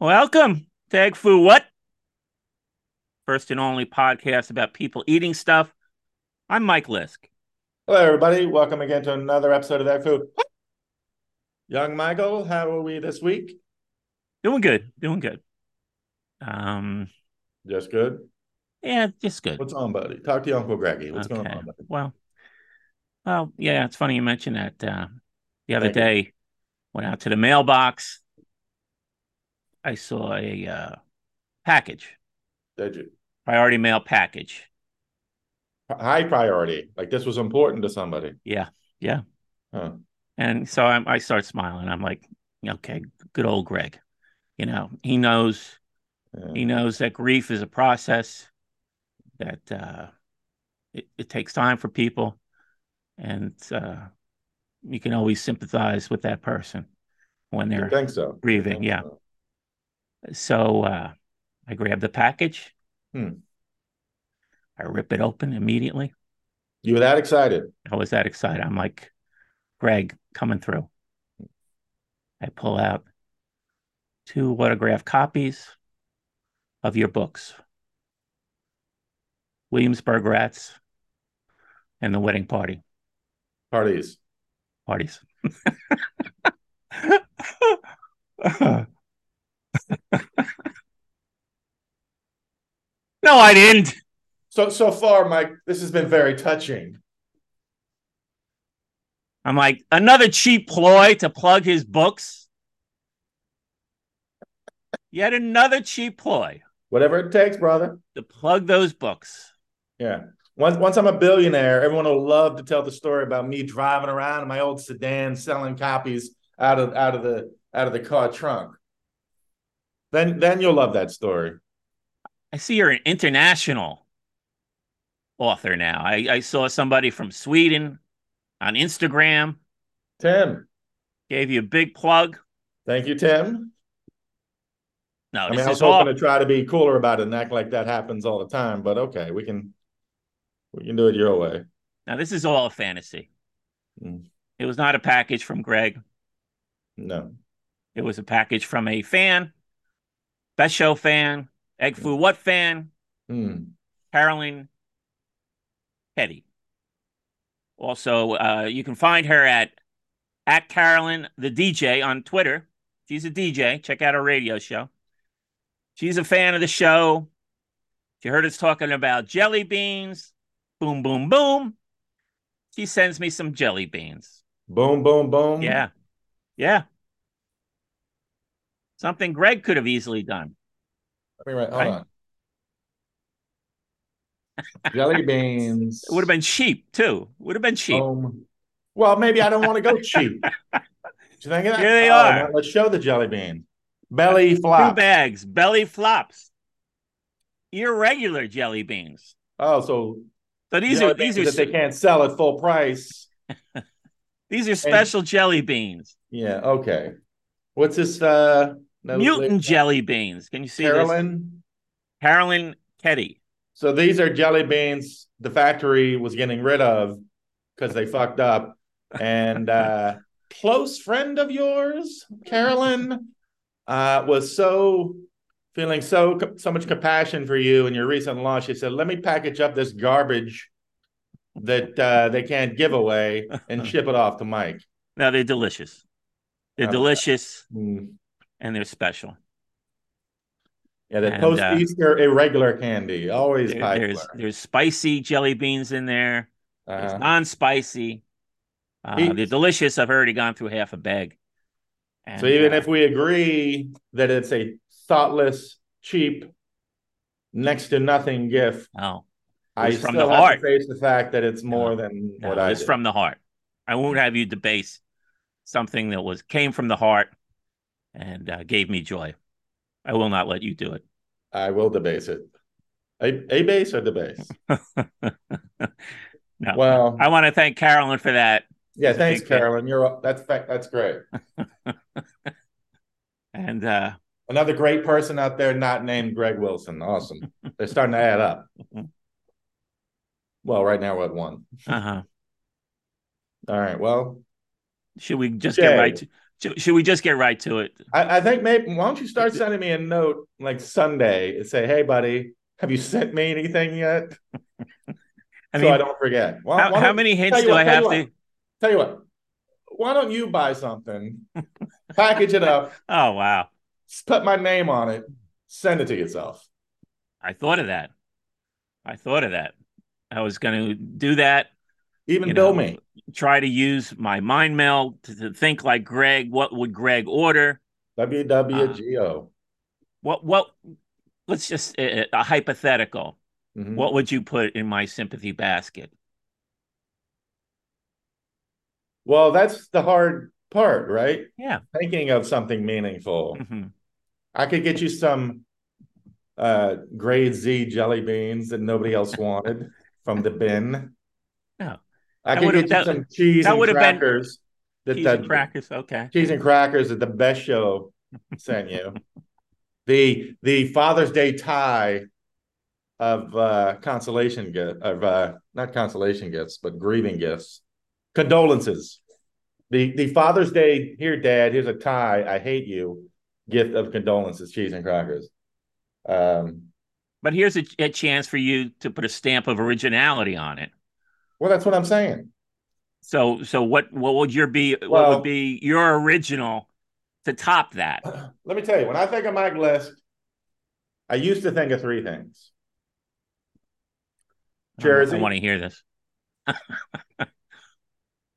Welcome to Egg Foo What? First and only podcast about people eating stuff. I'm Mike Lisk. Hello, everybody. Welcome again to another episode of That Food. Young Michael, how are we this week? Doing good. Doing good. Um, Just good. yeah, just good. What's on, buddy? Talk to your Uncle Greggy. What's going Okay. on, buddy? Well, well, yeah, it's funny you mentioned that. Uh, the other Thank you. day, went out to the mailbox. I saw a uh, package, Did you? priority mail package. High priority. Like this was important to somebody. Yeah, yeah. Huh. And so I, I start smiling. I'm like, okay, good old Greg. You know, he knows Yeah. he knows that grief is a process that uh, it, it takes time for people, and uh, you can always sympathize with that person when they're think so? You grieving. think Yeah. so? So uh, I grab the package. Hmm. I rip it open immediately. You were that excited? I was that excited. I'm like, Greg, coming through. I pull out two autographed copies of your books Williamsburg Rats and The Wedding Party. Parties. Parties. no, I didn't. So so far, Mike, this has been very touching. I'm like, another cheap ploy to plug his books. Yet another cheap ploy Whatever it takes, brother. to plug those books. Yeah. Once once I'm a billionaire, everyone will love to tell the story about me driving around in my old sedan selling copies out of out of the out of the car trunk. Then then you'll love that story. I see you're an international author now. I, I saw somebody from Sweden on Instagram Tim. gave you a big plug. Thank you, Tim. No, I mean, I was is all. to try to be cooler about it and act like that happens all the time, but okay, we can we can do it your way. Now this is all a fantasy. Mm. It was not a package from Greg. No. It was a package from a fan, Best Show fan, Egg Foo What fan, Hmm. Carolyn Petty. Also, uh, you can find her at at Carolyn the DJ on Twitter. She's a DJ. Check out her radio show. She's a fan of the show. She heard us talking about jelly beans. Boom, boom, boom. She sends me some jelly beans. Boom, boom, boom. Yeah. Yeah. Something Greg could have easily done. Let me write. Hold Right. on. Jelly beans. It would have been cheap too. Would have been cheap. Boom. Well, maybe I don't want to go cheap. Do you think of that? Here they Oh, are. now Let's show the jelly bean. Belly Two flop. bags, belly flops, irregular jelly beans. Oh, so So these are these are that they can't sell at full price. these are special jelly beans. Yeah. Okay. What's this? Uh, no- Mutant jelly beans. Can you see this? Carolyn. Carolyn Ketty. So these are jelly beans the factory was getting rid of because they fucked up. And uh close friend of yours, Carolyn, uh, was so feeling so so much compassion for you and your recent loss. She said, "Let me package up this garbage that uh, they can't give away and ship it off to Mike." Now they're delicious. They're Oh. delicious Mm. And they're special. Yeah, the post uh, Easter irregular candy always There- there's there's spicy jelly beans in there. Uh-huh. non-spicy. Uh, they're delicious. I've already gone through half a bag. And, So even uh, if we agree that it's a thoughtless, cheap, next to nothing gift, oh, I It's from still the have heart. to face the fact that it's more No, than no, what I it's did. from the heart. I won't have you debase something that was came from the heart and uh, gave me joy. I will not let you do it. I will debase it. A, a base or debase? No. Well, I want to thank Carolyn for that. yeah. Thanks, fan. Carolyn. You're that's that's great. And uh, Another great person out there, not named Greg Wilson. Awesome. They're starting to add up. Well, right now we're at one. uh-huh. All right. Well, should we just Jay. get right to Should, should we just get right to it? I, I think maybe why don't you start sending me a note like Sunday and say, "Hey, buddy, have you sent me anything yet?" I so mean, I don't forget. Why- how, why how many hints do what, I have you to? Tell you what, why don't you buy something, package it up, Oh wow, put my name on it, send it to yourself. I thought of that. I thought of that. I was going to do that. Even You bill know, me. Try to use my mind meld to, to think like Greg. What would Greg order? WWGO. What? What? Let's just uh, a hypothetical. Mhm. What would you put in my sympathy basket? Well, that's the hard part, right? Yeah. Thinking of something meaningful. Mhm. I could get you some uh grade Z jelly beans that nobody else wanted from the bin. No. I That could get you that- some cheese that and would've been- crackers. that Cheese the- and crackers. Okay. cheese and crackers that the best show sent you. the the Father's Day tie of uh consolation gift of uh not consolation gifts, but grieving gifts. Condolences. The the Father's Day, here, Dad, here's a tie. I hate you. Gift of condolences, cheese and crackers. Um, But here's a, a chance for you to put a stamp of originality on it. Well, that's what I'm saying. So, so what? What would your be? what would be your original to top that? Let me tell you, when I think of Mike Lisk, I used to think of three things. Jersey. I want to hear this.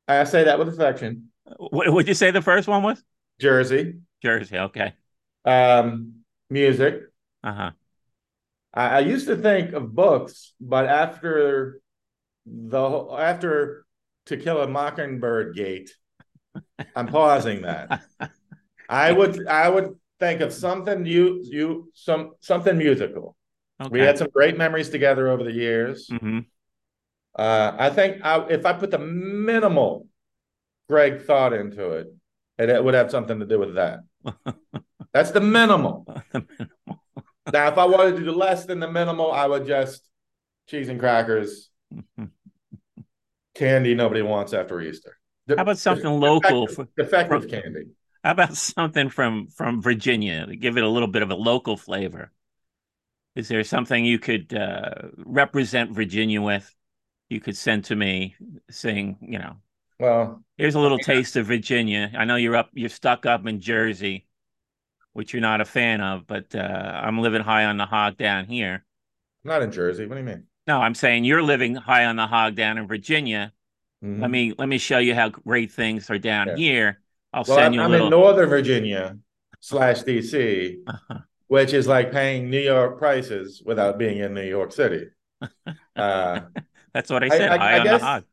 I say that with affection. What would you say the first one was? Jersey, Jersey. Okay. um, music. Uh huh. I, I used to think of books, but after the after To Kill a Mockingbird Gate, I'm pausing that. I would I would think of something you you some something musical. Okay. We had some great memories together over the years. hmm Uh, I think I, if I put the minimal Greg thought into it, it, it would have something to do with that. That's the minimal. Now, if I wanted to do less than the minimal, I would just cheese and crackers, candy nobody wants after Easter. De- How about something local? defective, For, defective from- candy. how about something from from Virginia to give it a little bit of a local flavor? Is there something you could uh, represent Virginia with? You could send to me, saying, you know, Well, Here's a little taste of Virginia. I know you're up, you're stuck up in Jersey, which you're not a fan of, but uh, I'm living high on the hog down here. I'm not in Jersey. What do you mean? No, I'm saying you're living high on the hog down in Virginia. Mhm. Let me let me show you how great things are down Yeah. here. I'll Well, send I'm, you a I'm little. in Northern Virginia slash DC, Uh-huh. which is like paying New York prices without being in New York City. Uh, That's what I I- said. I- high I on guess- the hog.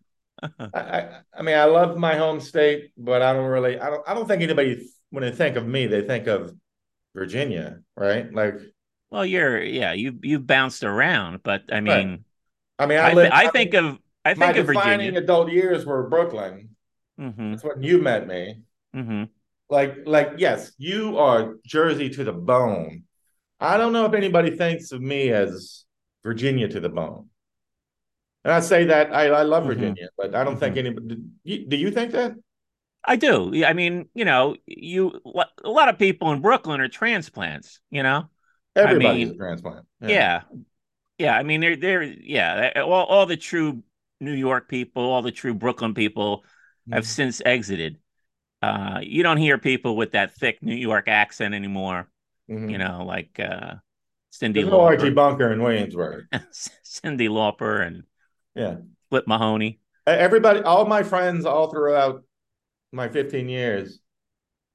I, I, I mean, I love my home state, but I don't really, I don't, I don't think anybody when they think of me, they think of Virginia, right? Like, Well, you're yeah, you you've bounced around, but I mean, I mean, I, I, live, I think of I my think of defining Virginia. adult years were Brooklyn. hmm That's when you met me. hmm Like, like, yes, you are Jersey to the bone. I don't know if anybody thinks of me as Virginia to the bone. And I say that I, I love Mhm. Virginia, but I don't think anybody. Do you, do you think that? I do. Yeah, I mean, you know, you a lot of people in Brooklyn are transplants. You know, Everybody's mean, a transplant. yeah. yeah, I mean, they're they're yeah, all all the true New York people, all the true Brooklyn people have Mhm. since exited. Uh, you don't hear people with that thick New York accent anymore. Mhm. You know, like uh, Cyndi There's no Archie Bunker in Williamsburg. Cyndi Lauper, and Yeah. Flip Mahoney. Everybody, all my friends, all throughout my 15 years,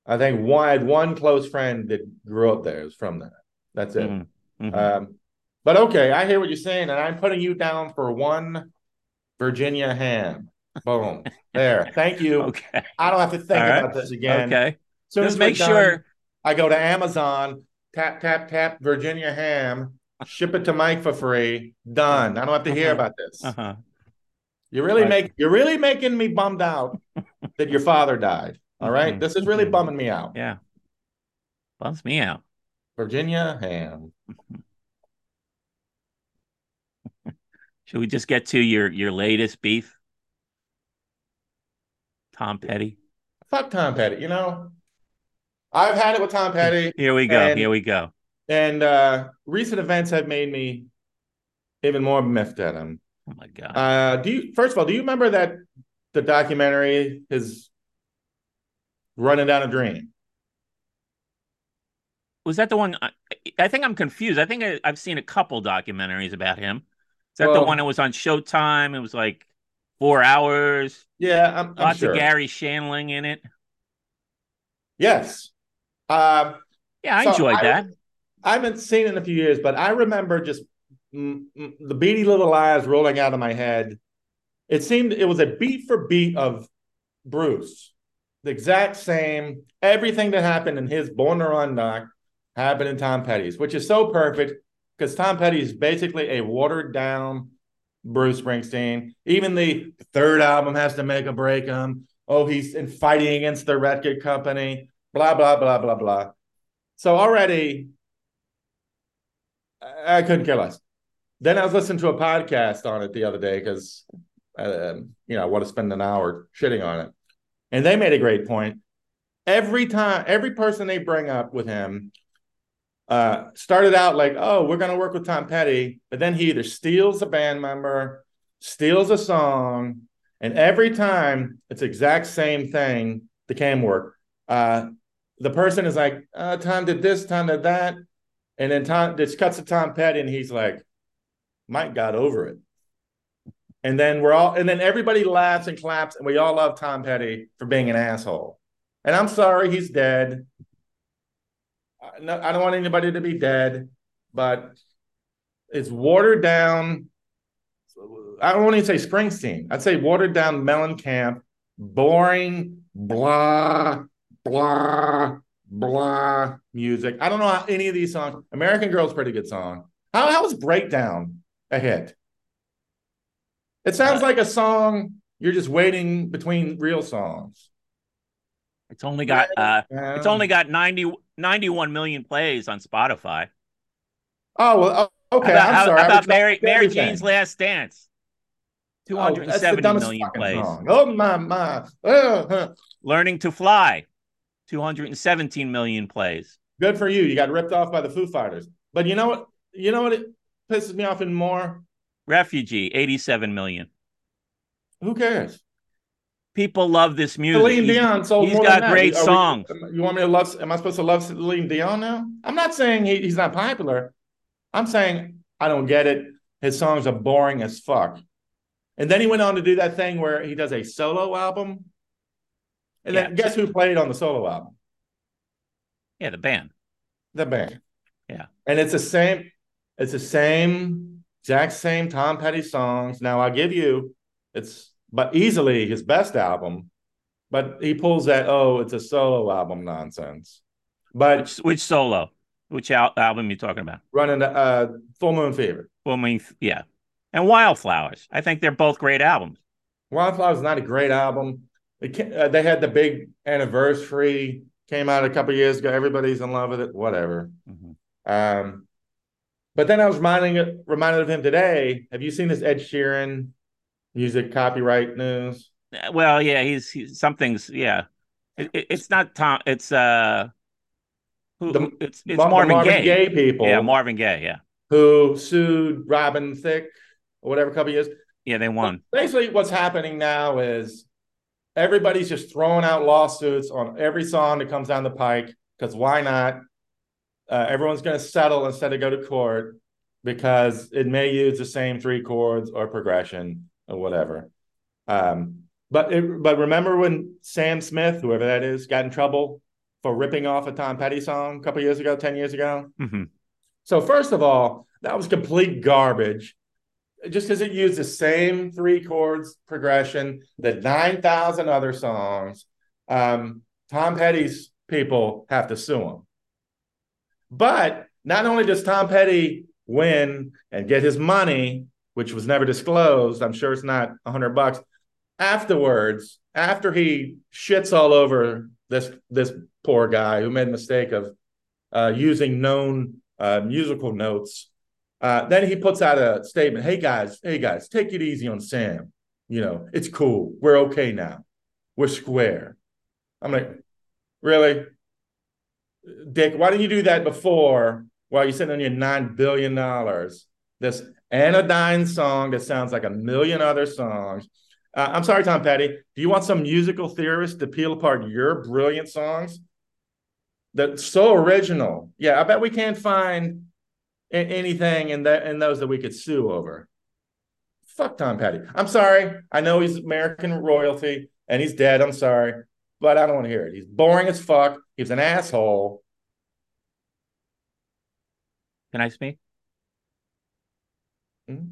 I think one, I had one close friend that grew up there. Is from there. That's it. Mhm, mhm. Um, but okay, I hear what you're saying, and I'm putting you down for one Virginia ham. Boom. There. Thank you. okay, I don't have to think right. about this again. okay. So Just make done, sure. I go to Amazon, tap, tap, tap, Virginia ham, ship it to Mike for free. Done. I don't have to hear Uh-huh. about this. Uh-huh. You're really Right. make you're really making me bummed out that your father died. All right? Mhm. This is really Mhm. bumming me out. Yeah, bums me out. Virginia ham. Should we just get to your your latest beef? Tom Petty. Fuck Tom Petty. You know, I've had it with Tom Petty. Here we go. And- Here we go. And uh, recent events have made me even more miffed at him. Oh my god. Uh, do you first of all, do you remember that the documentary is running down a dream? Was that the one? I, I think I'm confused. I think I, I've seen a couple documentaries about him. Is that the one that was on Showtime? It was like four hours. Yeah, I'm, I'm Lots sure. of Garry Shandling in it. Yes. Um, Yeah, I So enjoyed I- that. I haven't seen it in a few years, but I remember just mm, mm, the beady little eyes rolling out of my head. It seemed it was a beat for beat of Bruce, the exact same. Everything that happened in his Born to Run doc happened in Tom Petty's, which is so perfect because Tom Petty is basically a watered down Bruce Springsteen. Even the third album has to make a break him. Oh, he's in fighting against the record company. Blah blah blah blah blah. So already I couldn't care less. Then I was listening to a podcast on it the other day because, uh, you know, I want to spend an hour shitting on it. And they made a great point. Every time, every person they bring up with him uh, started out like, oh, we're going to work with Tom Petty. But then he either steals a band member, steals a song, and every time it's exact same thing, the cam work. Uh, the person is like, uh, Tom did this, Tom did that. And then Tom just cuts to Tom Petty, and he's like, Mike got over it. And then we're all, and then everybody laughs and claps, and we all love Tom Petty for being an asshole. And I'm sorry he's dead. I, no, I don't want anybody to be dead, but it's watered down. I don't want to say Springsteen. I'd say watered down Mellencamp, boring, blah, blah, blah music. I don't know how any of these songs. American Girl's a pretty good song. How how is Breakdown a hit? It sounds Uh, like a song you're just waiting between real songs. It's only got uh, it's only got 90, 91 million plays on Spotify. Oh well, oh, okay. How about, I'm sorry. about Mary Mary. Jane's Last Dance? Two Oh, hundred and seventy dumbest million plays. song. Oh my my. Uh. Learning to Fly, two hundred and seventeen million plays. Good for you. You got ripped off by the Foo Fighters. But you know what? You know what? It pisses me off even more. Refugee, eighty-seven million. Who cares? People love this music. Celine He's- Dion sold he's more got than that. great we- songs. you want me to love? Am I supposed to love Celine Dion now? I'm not saying he, he's not popular. I'm saying I don't get it. His songs are boring as fuck. And then he went on to do that thing where he does a solo album. And then guess who played on the solo album? Yeah, the band. The band. Yeah. And it's the same, it's the same, exact same Tom Petty songs. Now I'll give you it's but easily his best album, but he pulls that, oh, it's a solo album nonsense. But Which which solo? Which al- album are you talking about? running uh Full Moon Fever. Full Moon, yeah, and Wildflowers. I think they're both great albums. Wildflowers is not a great album. They, uh, they had the big anniversary came out a couple years ago. Everybody's in love with it. Whatever. Mhm. Um, but then I was reminding reminded of him today. Have you seen this Ed Sheeran music copyright news? Uh, Well, yeah, he's, he's something's yeah. It, it- it's not Tom. It's uh, who, The- it's it's Mar- the Marvin, Gaye. Gay people Yeah, Marvin Gaye. Yeah, who sued Robin Thicke or whatever couple years. yeah, they won. Basically, what's happening now is everybody's just throwing out lawsuits on every song that comes down the pike because why not? Uh, everyone's going to settle instead of go to court because it may use the same three chords or progression or whatever. Um, but it, but remember when Sam Smith, whoever that is, got in trouble for ripping off a Tom Petty song a couple years ago, ten years ago? hmm So first of all, that was complete garbage. Just because it used the same three chords progression that nine thousand other songs, um, Tom Petty's people have to sue him. But not only does Tom Petty win and get his money, which was never disclosed, I'm sure it's not hundred bucks. Afterwards, after he shits all over this this poor guy who made a mistake of uh, using known uh, musical notes. Uh, then he puts out a statement Hey guys, hey guys, take it easy on Sam. You know, it's cool. We're okay now. We're square. I'm like, really? Dick, why didn't you do that before while you're sitting on your nine billion dollars? This anodyne song that sounds like a million other songs. Uh, I'm sorry, Tom Petty. Do you want some musical theorist to peel apart your brilliant songs? That's so original. Yeah, I bet we can't find anything in that in those that we could sue over. Fuck Tom Petty. I'm sorry. I know he's American royalty and he's dead. I'm sorry, but I don't want to hear it. He's boring as fuck. He's an asshole. Can I speak? Mm-hmm.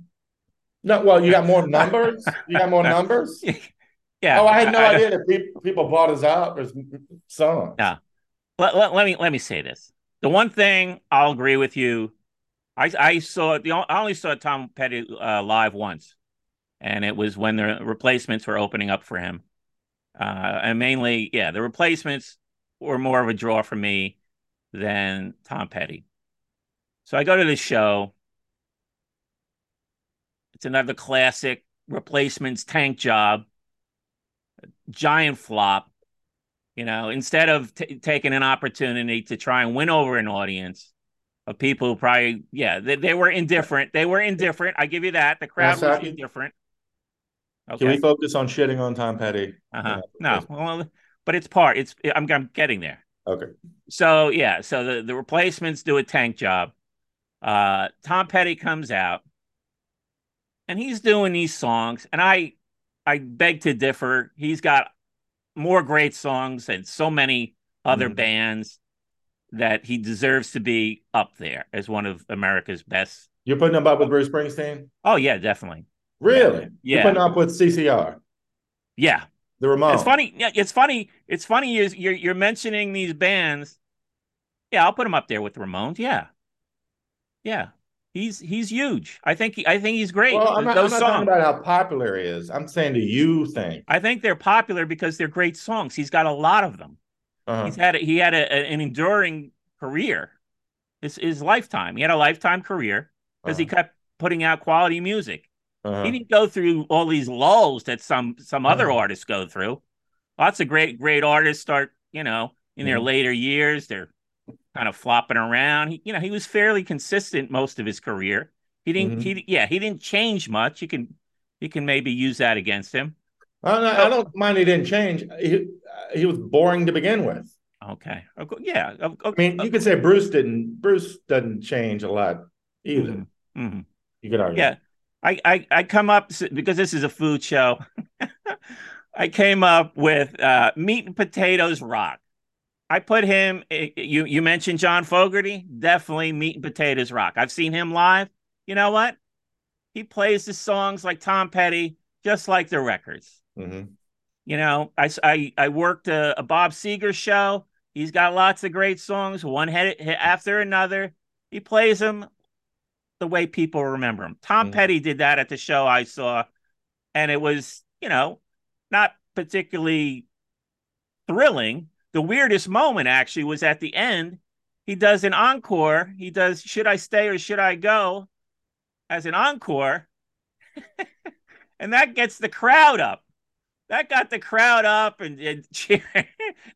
No, well, you got more numbers. You got more numbers. yeah. Oh, I had no I, idea that people bought his out his song. Yeah. Let, let, let me let me say this. The one thing I'll agree with you. I I saw the I only saw Tom Petty uh, live once, and it was when the replacements were opening up for him, uh, and mainly yeah, the replacements were more of a draw for me than Tom Petty. So I go to this show it's another classic replacements tank job, giant flop. You know, instead of t- taking an opportunity to try and win over an audience of people who probably, yeah, they, they were indifferent. They were indifferent. I give you that. The crowd was indifferent. Okay. Can we focus on shitting on Tom Petty? Uh-huh. No, well, but it's part. It's I'm, I'm getting there. Okay. So yeah, so the the replacements do a tank job. Uh, Tom Petty comes out and he's doing these songs, and I I beg to differ. He's got more great songs than so many other mm. bands that he deserves to be up there as one of America's best. You're putting him up with Bruce Springsteen? Oh yeah, definitely. Really? Yeah. You're putting up with CCR? Yeah. The Ramones. It's funny. Yeah, it's funny. It's funny. You're, you're you're mentioning these bands. Yeah, I'll put him up there with the Ramones. Yeah. Yeah. He's he's huge. I think he, I think he's great. Well, I'm not, I'm not talking about how popular he is. I'm saying, do you think? I think they're popular because they're great songs. He's got a lot of them. Uh-huh. He's had a, he had a, an enduring career. His his lifetime. He had a lifetime career because uh-huh. he kept putting out quality music. Uh-huh. He didn't go through all these lulls that some some other uh-huh. artists go through. Lots of great great artists start, you know, in their mm-hmm. later years. They're kind of flopping around. He, you know, he was fairly consistent most of his career. He didn't. Mm-hmm. He yeah, he didn't change much. You can you can maybe use that against him. I don't, I don't mind he didn't change. He, he was boring to begin with. Okay. Yeah. Okay. I mean, you could say Bruce didn't. Bruce doesn't change a lot either. Mm-hmm. mm-hmm. You could argue. Yeah. I, I I come up because this is a food show. I came up with uh, meat and potatoes rock. I put him. Eh, you you mentioned John Fogerty, definitely meat and potatoes rock. I've seen him live. You know what? He plays the songs like Tom Petty, just like the records. Mm-hmm. You know, I I, I worked a, a, Bob Seger show. He's got lots of great songs, one hit after another. He plays them the way people remember him. Tom mm-hmm. Petty did that at the show I saw, and it was you know not particularly thrilling the weirdest moment actually was at the end. He does an encore. He does Should I Stay or Should I Go as an encore. and that gets the crowd up. That got the crowd up and, and cheering.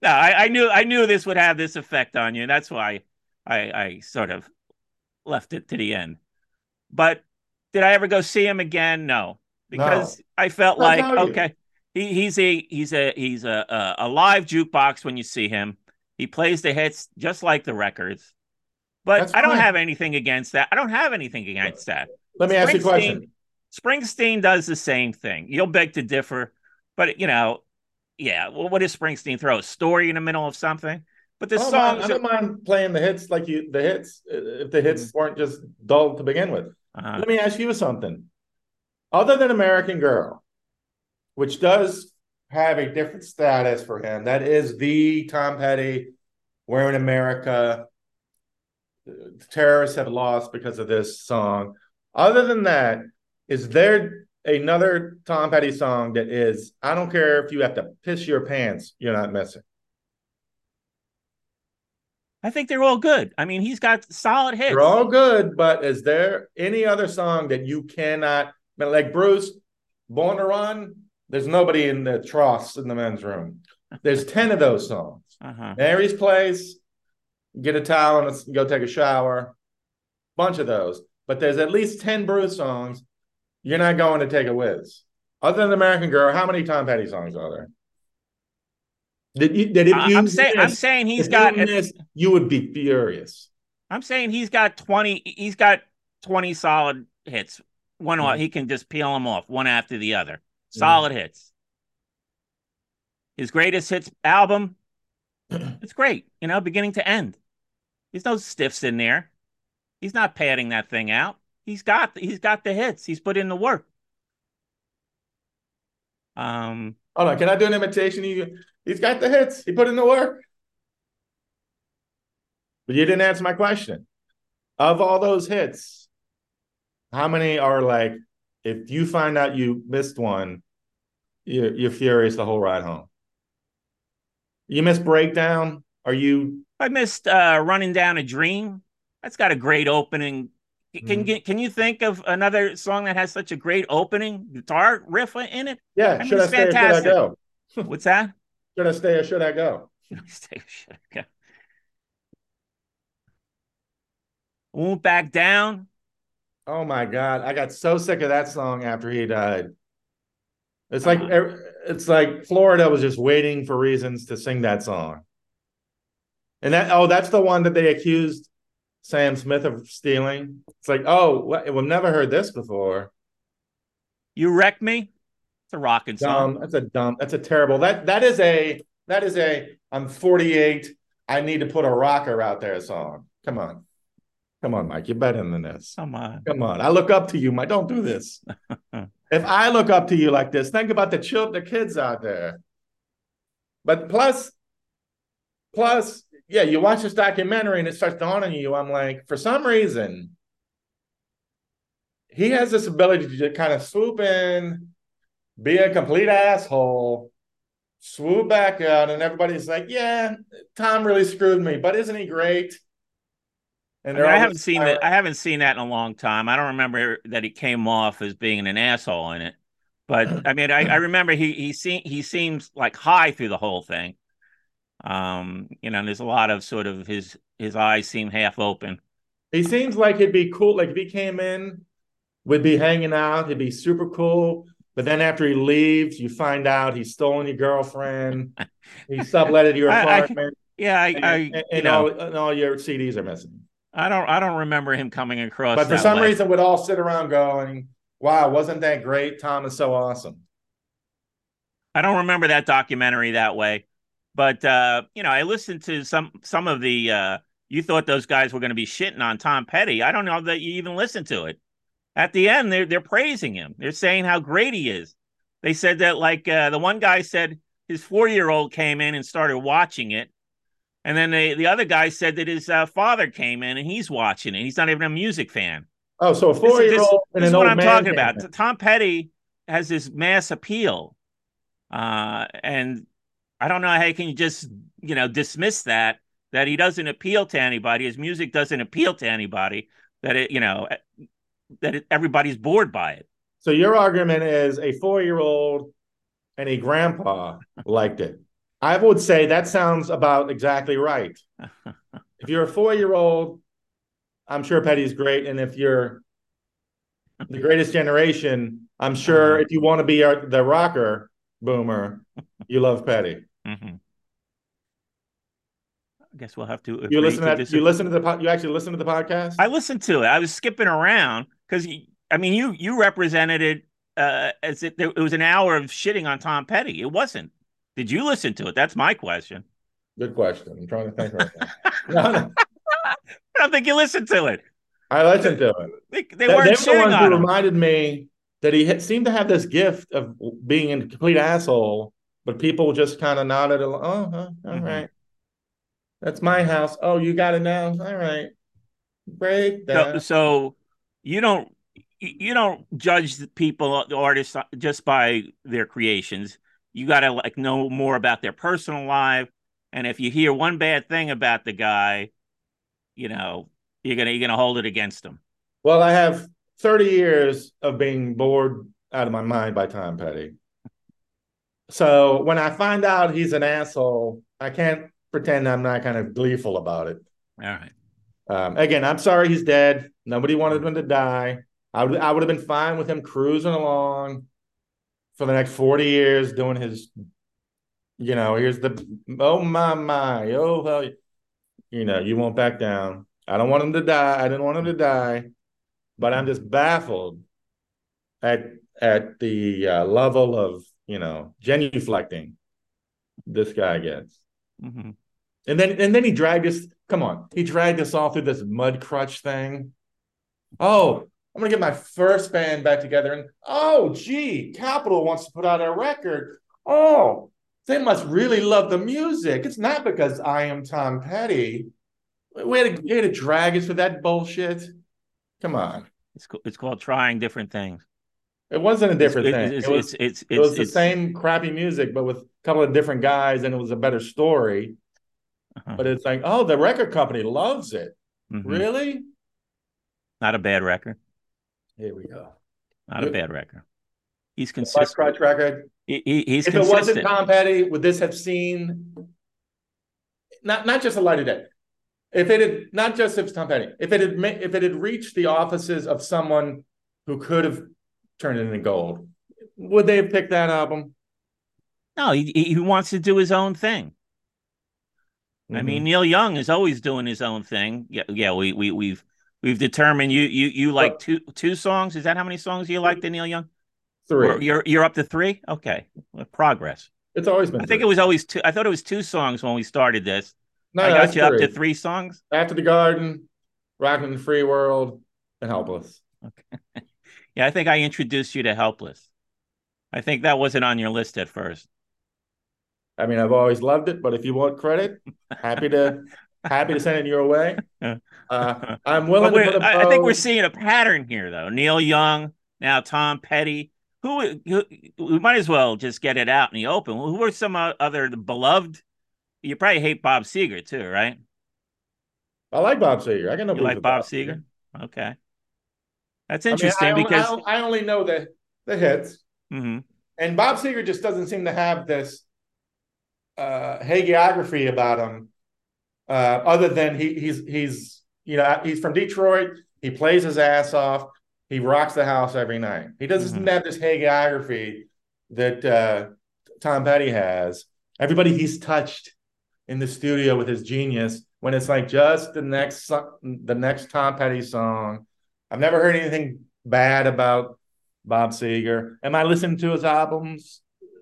no, I, I, knew I knew this would have this effect on you. That's why I, I sort of left it to the end. But did I ever go see him again? No, because no. I felt like okay, he, he's a he's a he's a, a, a live jukebox when you see him. He plays the hits just like the records. But That's I don't fine. have anything against that. I don't have anything against that. Let me ask you a question. Springsteen does the same thing. You'll beg to differ, but you know, yeah. Well, what does Springsteen throw? A story in the middle of something? But the I songs. I don't mind playing the hits like you. The hits, if the hits mm-hmm. weren't just dull to begin with. Uh-huh. Let me ask you something. Other than American Girl, which does have a different status for him. That is the Tom Petty, We're in America. The terrorists have lost because of this song. Other than that, is there another Tom Petty song that is, I don't care if you have to piss your pants, you're not missing? I think they're all good. I mean, he's got solid hits. They're all good, but is there any other song that you cannot, like Bruce, Born to Run, there's nobody in the troughs in the men's room. There's 10 of those songs. Uh-huh. Mary's Place, get a towel and go take a shower. Bunch of those. But there's at least 10 Bruce songs. You're not going to take a whiz. Other than American Girl, how many Tom Petty songs are there? Did you, did if you I'm saying I'm saying he's got you, missed, you would be furious. I'm saying he's got 20 he's got 20 solid hits. One mm-hmm. he can just peel them off one after the other. Solid hits. His greatest hits album, it's great, you know, beginning to end. There's no stiffs in there. He's not padding that thing out. He's got he's got the hits. He's put in the work. Um Hold on, can I do an imitation? He, he's got the hits. He put in the work. But you didn't answer my question. Of all those hits, how many are like, if you find out you missed one, you're, you're furious the whole ride home? You missed Breakdown? Are you? I missed uh, Running Down a Dream. That's got a great opening. Can mm-hmm. can you think of another song that has such a great opening guitar riff in it? Yeah, I mean, should I stay fantastic. or should I go? What's that? Should I stay or should I go? Should I stay or should I go? Won't back down. Oh my god, I got so sick of that song after he died. It's like uh-huh. it's like Florida was just waiting for reasons to sing that song. And that oh, that's the one that they accused Sam Smith of stealing. It's like, oh, we've never heard this before. You wreck me. It's a rocking song. That's a dumb. That's a terrible. That that is a that is a. I'm 48. I need to put a rocker out there song. Come on. Come on, Mike. You're better than this. Come on. Come on. I look up to you, Mike. Don't do this. if I look up to you like this, think about the children, the kids out there. But plus, plus, yeah, you watch this documentary and it starts dawning on you. I'm like, for some reason, he has this ability to just kind of swoop in, be a complete asshole, swoop back out, and everybody's like, yeah, Tom really screwed me, but isn't he great? And I, mean, I haven't seen that. I haven't seen that in a long time. I don't remember that he came off as being an asshole in it. But I mean, I, I remember he he se- he seems like high through the whole thing. Um, you know, there's a lot of sort of his his eyes seem half open. He seems like he'd be cool. Like if he came in, would be hanging out. He'd be super cool. But then after he leaves, you find out he's stolen your girlfriend. he subletted your apartment. I, I, yeah, I, and, I and, and all, and all your CDs are missing. I don't I don't remember him coming across. But for some reason, we'd all sit around going, "Wow, wasn't that great? Tom is so awesome." I don't remember that documentary that way, but uh, you know, I listened to some some of the. Uh, you thought those guys were going to be shitting on Tom Petty. I don't know that you even listened to it. At the end, they're they're praising him. They're saying how great he is. They said that like uh, the one guy said his four year old came in and started watching it and then the, the other guy said that his uh, father came in and he's watching it. He's not even a music fan. Oh, so a four year old and this, this is what I'm talking about. Tom Petty has this mass appeal, uh, and I don't know how you can you just you know dismiss that that he doesn't appeal to anybody. His music doesn't appeal to anybody. That it you know that it, everybody's bored by it. So your argument is a four year old and a grandpa liked it. I would say that sounds about exactly right. if you're a four year old, I'm sure Petty's great. And if you're the greatest generation, I'm sure uh-huh. if you want to be our, the rocker boomer, you love Petty. Mm-hmm. I guess we'll have to. You listen to, that, you listen to the you actually listen to the podcast. I listened to it. I was skipping around because I mean you you represented it uh, as it, it was an hour of shitting on Tom Petty. It wasn't. Did you listen to it? That's my question. Good question. I'm trying to think right now. no, no. I don't think you listened to it. I listened to it. They, they, they weren't they were the ones who reminded me that he had, seemed to have this gift of being a complete asshole, but people just kind of nodded. Oh, huh, all mm-hmm. right. That's my house. Oh, you got it now. All right. Break So, so you don't you don't judge the people, the artists, just by their creations you got to like know more about their personal life. And if you hear one bad thing about the guy, you know, you're gonna you're gonna hold it against him. Well, I have 30 years of being bored out of my mind by Tom Petty. So when I find out he's an asshole, I can't pretend I'm not kind of gleeful about it. All right. Um, again, I'm sorry he's dead. Nobody wanted him to die. I would I would have been fine with him cruising along for the next 40 years doing his, you know, here's the oh my my, oh hell you know, you won't back down. I don't want him to die. I didn't want him to die, but I'm just baffled at at the uh, level of you know genuflecting this guy gets. Mm-hmm. And then and then he dragged us. Come on, he dragged us all through this Mudcrutch thing. Oh, I'm gonna get my first band back together, and oh, gee, Capitol wants to put out a record. Oh, they must really love the music. It's not because I am Tom Petty. We had to, we had to drag us for that bullshit. Come on. It's it's called trying different things. It wasn't a different It's thing. it's it was, it's it's, it was the same crappy music, but with a couple of different guys, and it was a better story. uh-huh. But it's like, oh, the record company loves it. Mhm. Really? Not a bad record. Here we go. Not a bad record. He's consistent. Crutch record. He, he- he's if it wasn't. Tom Petty, would this have seen not not just a light of day? If it had not just if it's Tom Petty, if it had if it had reached the offices of someone who could have turned it into gold, would they have picked that album? No, he he wants to do his own thing. I Mm-hmm. mean, Neil Young is always doing his own thing. Yeah, yeah. We we we've we've determined you you you like Well- two two songs. Is that how many songs you like, Neil Young? three. Or You're you're up to three. Okay, progress. it's always been. I think it was always two. I thought it was two songs when we started this. No, I got you up to three songs. After the Garden, Rockin' the Free World, and Helpless. Okay. yeah, I think I introduced you to Helpless. I think that wasn't on your list at first. I mean, I've always loved it, but if you want credit, happy to happy to send it your way. Uh, Uh, I'm willing to we're- put a I, I think we're seeing a pattern here, though. Neil Young, now Tom Petty. Who, who we might as well just get it out in the open. Who are some other beloved? You probably hate Bob Seger too, right? I like Bob Seger. I got no You like with Bob Seger? Okay, that's I mean, interesting I, because I, I only know the the hits, Mhm. and Bob Seger just doesn't seem to have this uh, hagiography about him. Uh, other than he he's he's you know he's from Detroit. He plays his ass off. He rocks the house every night. He doesn't Mhm. have this hagiography that uh, Tom Petty has. Everybody he's touched in the studio with his genius when it's like just the next the next Tom Petty song. I've never heard anything bad about Bob Seger. Am I listening to his albums,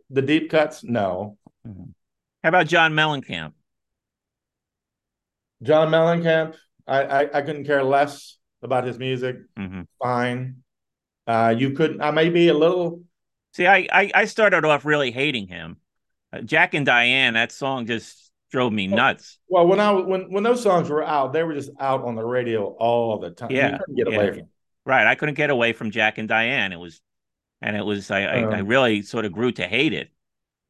the deep cuts? No. Mhm. how about John Mellencamp? John Mellencamp, I, I I couldn't care less about his music. Mhm. Fine. Uh, you couldn't. I may be a little. See, I, I I started off really hating him. Uh, Jack and Diane, that song just drove me nuts. Well, when I when when those songs were out, they were just out on the radio all the time. Yeah, you couldn't get yeah. away from. Right. I couldn't get away from Jack and Diane. It was, and it was, I, I, I Um. really sort of grew to hate it.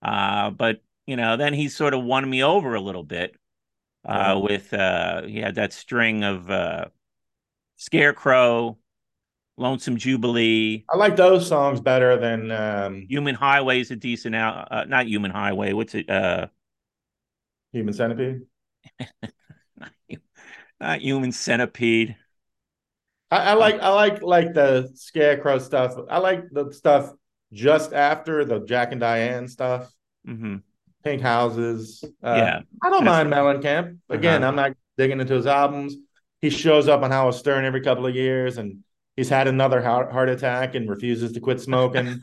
Uh, but, you know, then he sort of won me over a little bit uh, with, uh, he had that string of uh, Scarecrow, Lonesome Jubilee, I like those songs better than um, Human Highway is a decent out, uh, not Human Highway. What's it? Uh, Human Centipede. not Human Centipede. I, I like I like like the Scarecrow stuff. I like the stuff just after the Jack and Diane stuff. hmm Pink Houses. Uh, yeah. I don't mind Mellencamp. Again, Uh-huh. I'm not digging into his albums. He shows up on Howard Stern every couple of years, and he's had another heart, heart attack and refuses to quit smoking.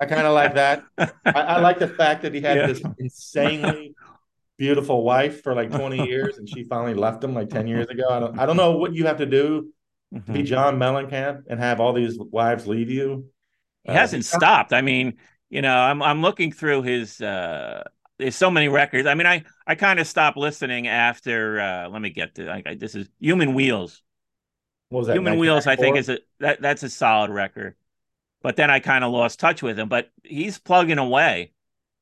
I kind of like that. I, I like the fact that he had Yeah. this insanely beautiful wife for like 20 years, and she finally left him like 10 years ago. I don't, I don't know what you have to do to be Mhm. John Mellencamp and have all these wives leave you. He Uh, hasn't stopped. I mean, you know, I'm I'm looking through his uh there's so many records. I mean, I I kind of stopped listening after uh let me get to I, I, this is Human Wheels. What was that? Human Wheels I think is a that that's a solid record. But then I kind of lost touch with him, but he's plugging away.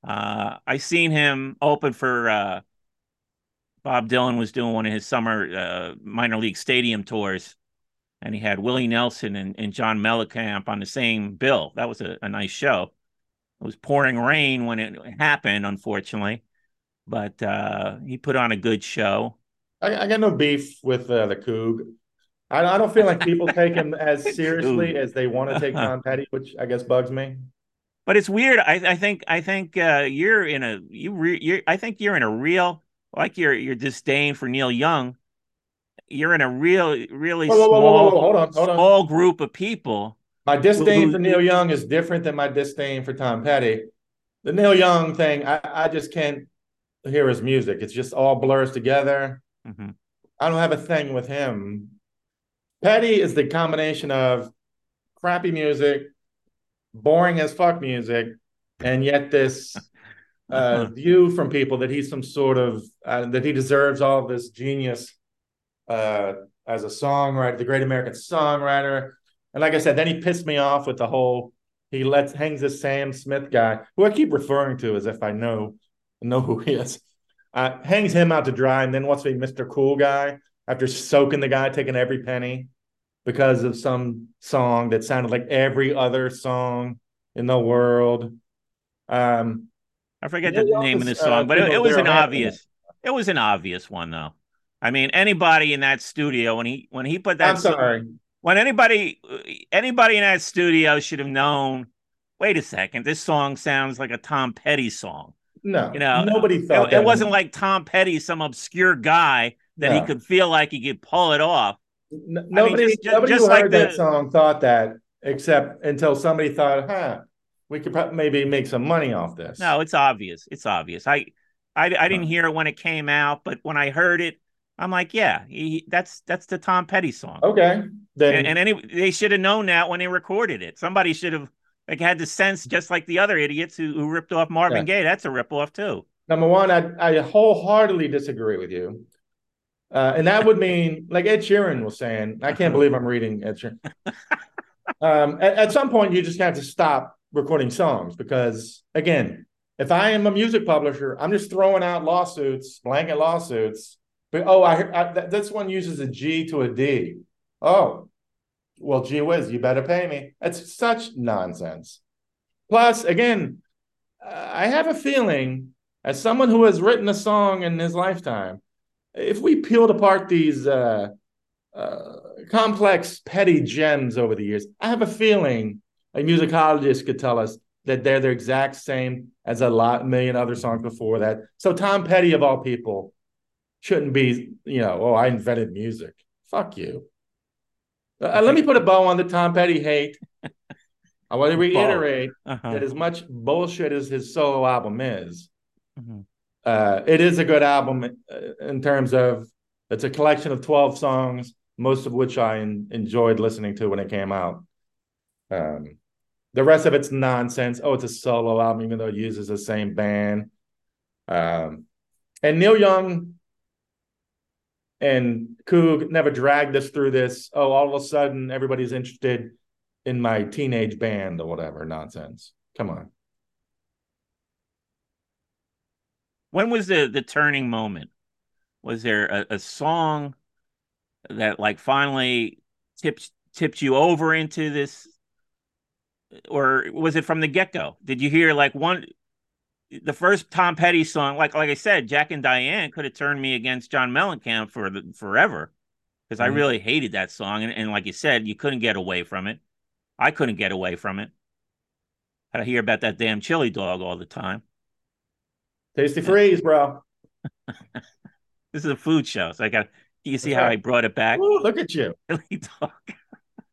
Uh I seen him open for uh Bob Dylan was doing one of his summer uh minor league stadium tours and he had Willie Nelson and, and John Mellencamp on the same bill. That was a, a nice show. It was pouring rain when it happened, unfortunately, but uh, he put on a good show. I, I got no beef with uh, the Coog. I, I don't feel like people take him as seriously as they want to take Tom Petty, which I guess bugs me. But it's weird. I, I think I think uh, you're in a you re, you're I think you're in a real like your your disdain for Neil Young. You're in a real really Whoa, whoa, small whoa, hold on, hold on. small group of people. My disdain for Neil Young is different than my disdain for Tom Petty. The Neil Young thing, I, I just can't hear his music. It's just all blurs together. Mhm. I don't have a thing with him. Petty is the combination of crappy music, boring as fuck music, and yet this uh, view from people that he's some sort of uh, that he deserves all of this genius uh, as a songwriter, the great American songwriter. And like I said, then he pissed me off with the whole he lets hangs this Sam Smith guy, who I keep referring to as if I know know who he is. Uh, hangs him out to dry, and then wants to be Mr. Cool Guy after soaking the guy, taking every penny because of some song that sounded like every other song in the world. Um, I forget the name of this uh, song, but it, it was an obvious. It was an obvious one though. I mean, anybody in that studio when he when he put that I'm song- sorry. When anybody anybody in that studio should have known. Wait a second, this song sounds like a Tom Petty song. No, You know, nobody thought It, that it wasn't like Tom Petty, some obscure guy that he could feel like he could pull it off. Nobody, just- just- nobody just who like heard that song thought that, except until somebody thought, "Huh, we could prob- maybe make some money off this." No, it's obvious. It's obvious. I I, I didn't hear it when it came out, but when I heard it, I'm like, yeah, he, that's that's the Tom Petty song. okay, then and, and any they should have known that when they recorded it. Somebody should have like had the sense, just like the other idiots who, who ripped off Marvin Gaye. That's a ripoff too. number one, I I wholeheartedly disagree with you, uh, and that would mean like Ed Sheeran was saying. I can't believe I'm reading Ed Sheeran. um, at, at some point, you just have to stop recording songs because, again, if I am a music publisher, I'm just throwing out lawsuits, blanket lawsuits. But oh, I, I th- this one uses a G to a D. Oh, well, gee whiz, you better pay me. It's such nonsense. Plus, again, I have a feeling, as someone who has written a song in his lifetime, if we peeled apart these uh, uh, complex, petty gems over the years, I have a feeling a musicologist could tell us that they're the exact same as a lot million other songs before that. So Tom Petty, of all people, shouldn't be, you know, oh, I invented music. Fuck you. Uh, let me put a bow on the Tom Petty hate. I want to reiterate Uh-huh. that as much bullshit as his solo album is, Mhm. uh, it is a good album uh, in terms of it's a collection of 12 songs, most of which I en- enjoyed listening to when it came out. Um, the rest of it's nonsense. Oh, it's a solo album, even though it uses the same band. Um, and Neil Young and Coog never dragged us through this. Oh, all of a sudden everybody's interested in my teenage band or whatever nonsense. Come on. When was the the turning moment? Was there a, a song that like finally tipped tipped you over into this, or was it from the get go? Did you hear like one? The first Tom Petty song, like like I said, Jack and Diane could have turned me against John Mellencamp for the, forever because I Mhm. really hated that song, and, and like you said, you couldn't get away from it. I couldn't get away from it. I had to hear about that damn chili dog all the time. Tastee Freez, bro. This is a food show, so I got. You see That's how. I brought it back? Ooh, look at you. Chili dog,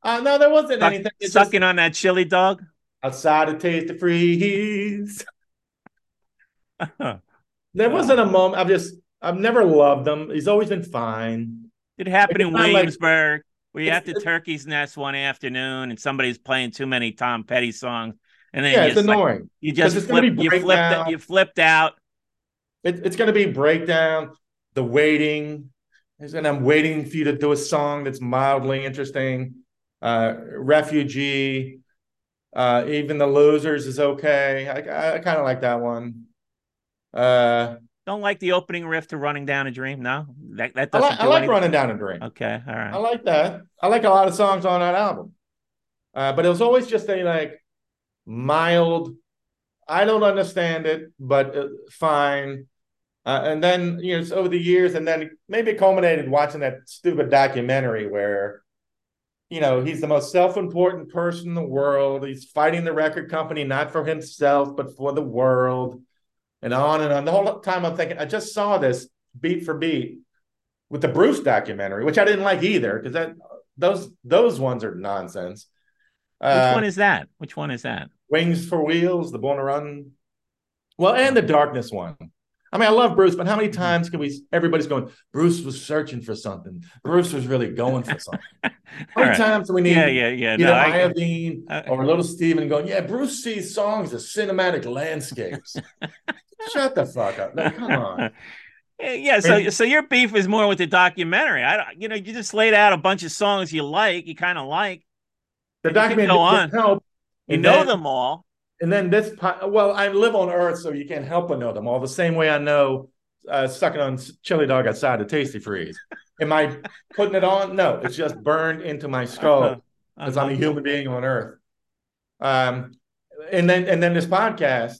Uh, no, there wasn't Suck- anything. It's sucking on that chili dog. outside of Tastee Freez. There wasn't a moment. I've just, I've never loved him. He's always been fine. It happened It's in not like- Williamsburg. we at the Turkey's Nest one afternoon, and somebody's playing too many Tom Petty songs, and then Yeah, it's just, like, annoying. you just it's gonna flipped, be you flipped, out, you flipped out. It, it's going to be breakdown, the waiting. And I'm waiting for you to do a song that's mildly interesting. Uh, Refugee, uh, even the losers is okay. I, I kind of like that one. Uh, Don't like the opening riff to "Running Down a Dream." No, that that doesn't. like, I like running down a dream. Okay, all right. I like that. I like a lot of songs on that album. Uh, but it was always just a like mild. I don't understand it, but uh, fine. Uh, and then you know, it's over the years, and then maybe it culminated watching that stupid documentary where, you know, he's the most self-important person in the world. He's fighting the record company not for himself but for the world, and on and on. The whole time I'm thinking, I just saw this beat for beat with the Bruce documentary, which I didn't like either because that those those ones are nonsense. Which uh, one is that? Which one is that? Wings for Wheels, The Born to Run. Well, and the Darkness one. I mean, I love Bruce, but how many times can we? Everybody's going. Bruce was searching for something. Bruce was really going for something. how many right. times do we need? Yeah, yeah, yeah. Either no, Iovine I, or Little Steven going. Yeah, Bruce sees songs as cinematic landscapes. Shut the fuck up! Now, come on. Yeah, so so your beef is more with the documentary. I, don't, you know, you just laid out a bunch of songs you like, you kind of like. The documentary go on. Help, you know then, them all. And then this, well, I live on Earth, so you can't help but know them all. The same way I know uh, sucking on chili dog outside of Tastee Freez Am I putting it on? No, it's just burned into my skull because uh-huh. I'm a human being on Earth. Um, and then and then this podcast,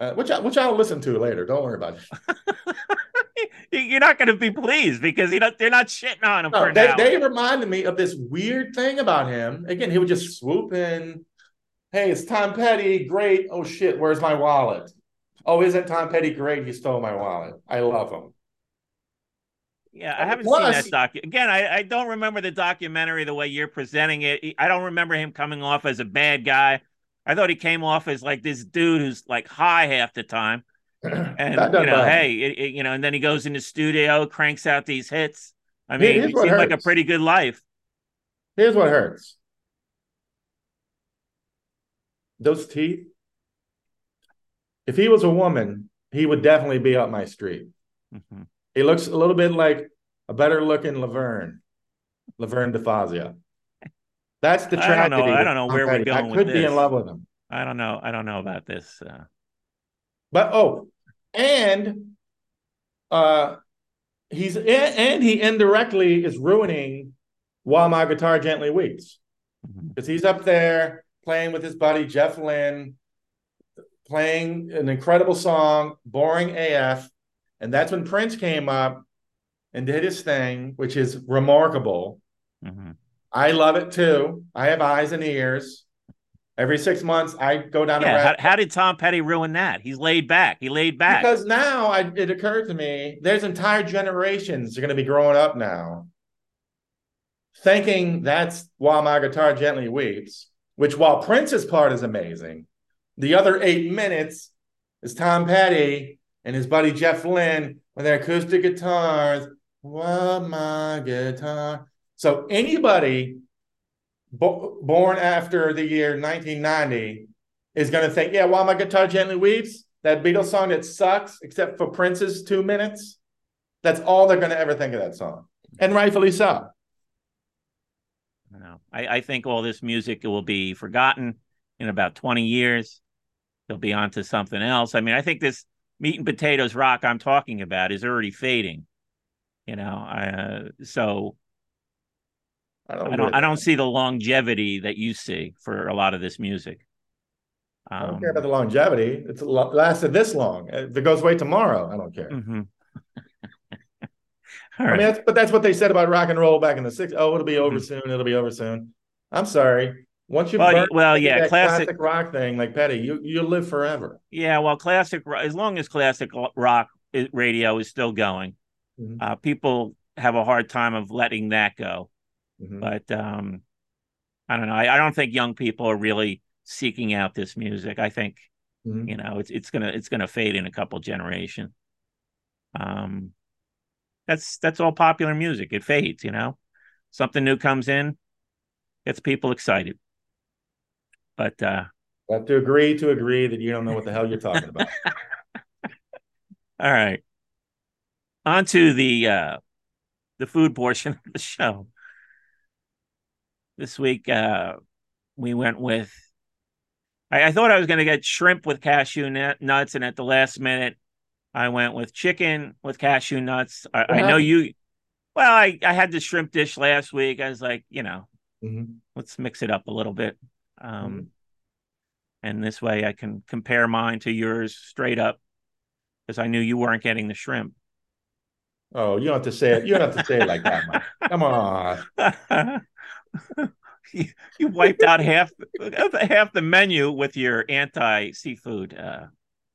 uh, which I, which I'll listen to later. Don't worry about it. You're not going to be pleased because you know they're not shitting on him. No, they, they reminded me of this weird thing about him. Again, he would just swoop in Hey, it's Tom Petty. Great. Oh shit, where's my wallet? Oh, isn't Tom Petty great? He stole my wallet. I love him. Yeah, I haven't Plus, seen that doc. Again, I, I don't remember the documentary the way you're presenting it. I don't remember him coming off as a bad guy. I thought he came off as like this dude who's like high half the time. And you know, hey, it, it, you know, and then he goes in the studio, cranks out these hits. I mean, it seemed like a pretty good life. Here's what hurts. Those teeth. If he was a woman, he would definitely be up my street. Mm-hmm. He looks a little bit like a better looking Laverne, Laverne DeFazio. That's the tragedy. I don't know, I don't know where we're going. I could be in love with him. I don't know. I don't know about this. Uh... But oh, and uh, he's and he indirectly is ruining while my guitar gently weeps because mm-hmm. he's up there playing with his buddy Jeff Lynne, playing an incredible song, boring AF. And that's when Prince came up and did his thing, which is remarkable. Mm-hmm. I love it too. I have eyes and ears. Every six months, I go down. Yeah, how, how, did Tom Petty ruin that? He's laid back. He laid back because now I, it occurred to me there's entire generations are going to be growing up now, thinking that's while my guitar gently weeps, which while Prince's part is amazing, the other eight minutes is Tom Petty and his buddy Jeff Lynne with their acoustic guitars. What my guitar. So anybody bo- born after the year 1990 is going to think, yeah, while my guitar gently weeps, that Beatles song that sucks, except for Prince's two minutes. That's all they're going to ever think of that song, and rightfully so. You know, I, I think all this music will be forgotten in about 20 years. They'll be on to something else. I mean, I think this meat and potatoes rock I'm talking about is already fading. You know, uh, so I don't, I don't, I don't see the longevity that you see for a lot of this music. Um, I don't care about the longevity. It's lasted this long. If it goes away tomorrow, I don't care. Mm-hmm. I mean, that's, but that's what they said about rock and roll back in the 60s. Oh, it'll be over mm-hmm. soon. It'll be over soon. I'm sorry. Once you well, well yeah, classic, classic, rock thing like Petty, you you live forever. Yeah, well, classic as long as classic rock radio is still going, mm-hmm. uh, people have a hard time of letting that go. Mm-hmm. But um, I don't know. I, I, don't think young people are really seeking out this music. I think mm-hmm. you know it's it's gonna it's gonna fade in a couple generation. Um, that's that's all popular music. It fades, you know. Something new comes in, gets people excited. But uh I have to agree to agree that you don't know what the hell you're talking about. all right. On to the uh the food portion of the show. This week uh we went with I, I thought I was gonna get shrimp with cashew nuts, and at the last minute I went with chicken with cashew nuts. I, I know you. Well, I, I had the shrimp dish last week. I was like, you know, mm-hmm. let's mix it up a little bit. Um, mm-hmm. And this way I can compare mine to yours straight up. because I knew you weren't getting the shrimp. Oh, you don't have to say it. You don't have to say it like that, Mike. Come on. you, you wiped out half half the menu with your anti seafood. Uh,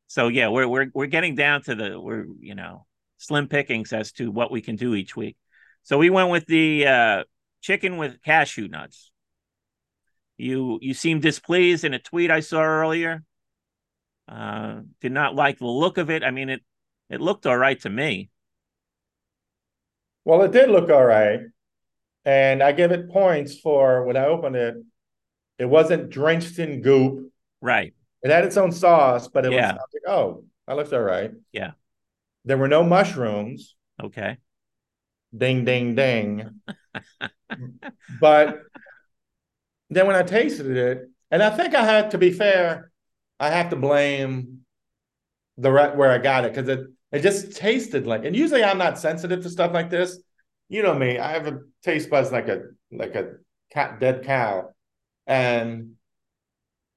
so yeah, we're we're we're getting down to the we're you know slim pickings as to what we can do each week. So we went with the uh, chicken with cashew nuts. You you seemed displeased in a tweet I saw earlier. Uh, did not like the look of it. I mean it it looked all right to me. Well, it did look all right. And I give it points for when I opened it, it wasn't drenched in goop. Right. It had its own sauce, but it Yeah. was like, oh, that looks all right. Yeah. There were no mushrooms. Okay. Ding, ding, ding. but then when I tasted it, and I think I had to be fair, I have to blame the re- where I got it because it it just tasted like. And usually I'm not sensitive to stuff like this. You know me, I have a taste buds like a like a cat dead cow, and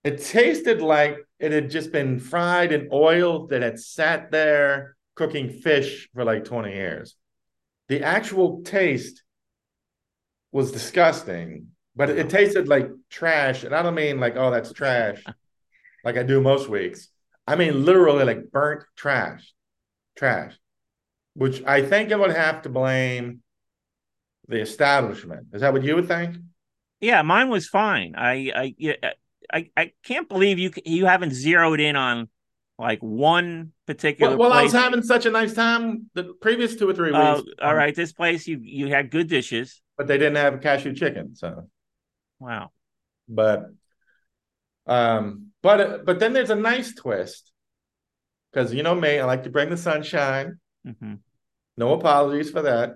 it tasted like it had just been fried in oil that had sat there cooking fish for like 20 years. The actual taste was disgusting, but it, it tasted like trash. And I don't mean like, oh, that's trash, like I do most weeks. I mean literally like burnt trash, trash, which I think I would have to blame the establishment. Is that what you would think? Yeah, mine was fine. I I yeah, I I can't believe you you haven't zeroed in on like one particular Well, well I was having such a nice time the previous two or three weeks. Oh, all right, this place you you had good dishes. But they didn't have cashew chicken. So, Wow. but, um, but, but then there's a nice twist because you know me, I like to bring the sunshine. hmm No apologies for that.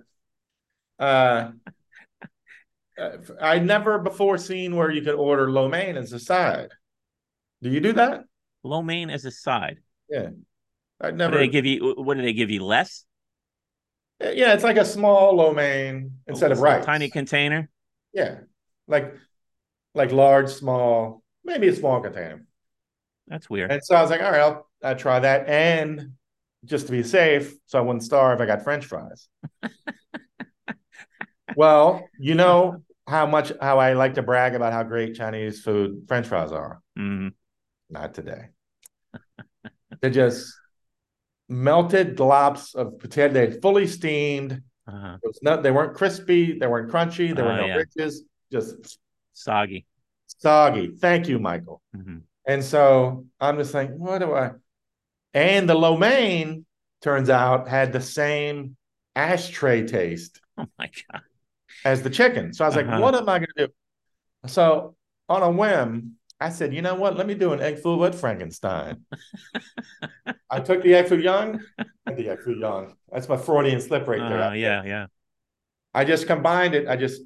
Uh, uh, I never before seen where you could order lo mein as a side. Do you do that? Lo mein as a side. Yeah, I What never. do they give you? What do they give you? Less? yeah, it's like a small lo mein instead of It's a rice. Tiny container. Yeah, like like large, small, maybe a small container. That's weird. And so I was like, all right, I'll, I'll try that. And just to be safe, so I wouldn't starve, I got French fries. well, you know how much how I like to brag about how great Chinese food French fries are. Mhm. Not today. They're just melted globs of potato. They're fully steamed. Uh-huh. It was not, they weren't crispy. They weren't crunchy. There were Oh, no yeah. ridges. Just Soggy. soggy. Thank you, Michael. hmm And so I'm just like, what do I? And the lo mein turns out had the same ashtray taste Oh my god. As the chicken. So I was like, Uh-huh. what am I going to do? So on a whim, I said, you know what? Let me do an egg foo with Frankenstein. I took the egg foo young, the egg foo young. That's my Freudian slip right there. Uh, yeah, yeah. I just combined it. I just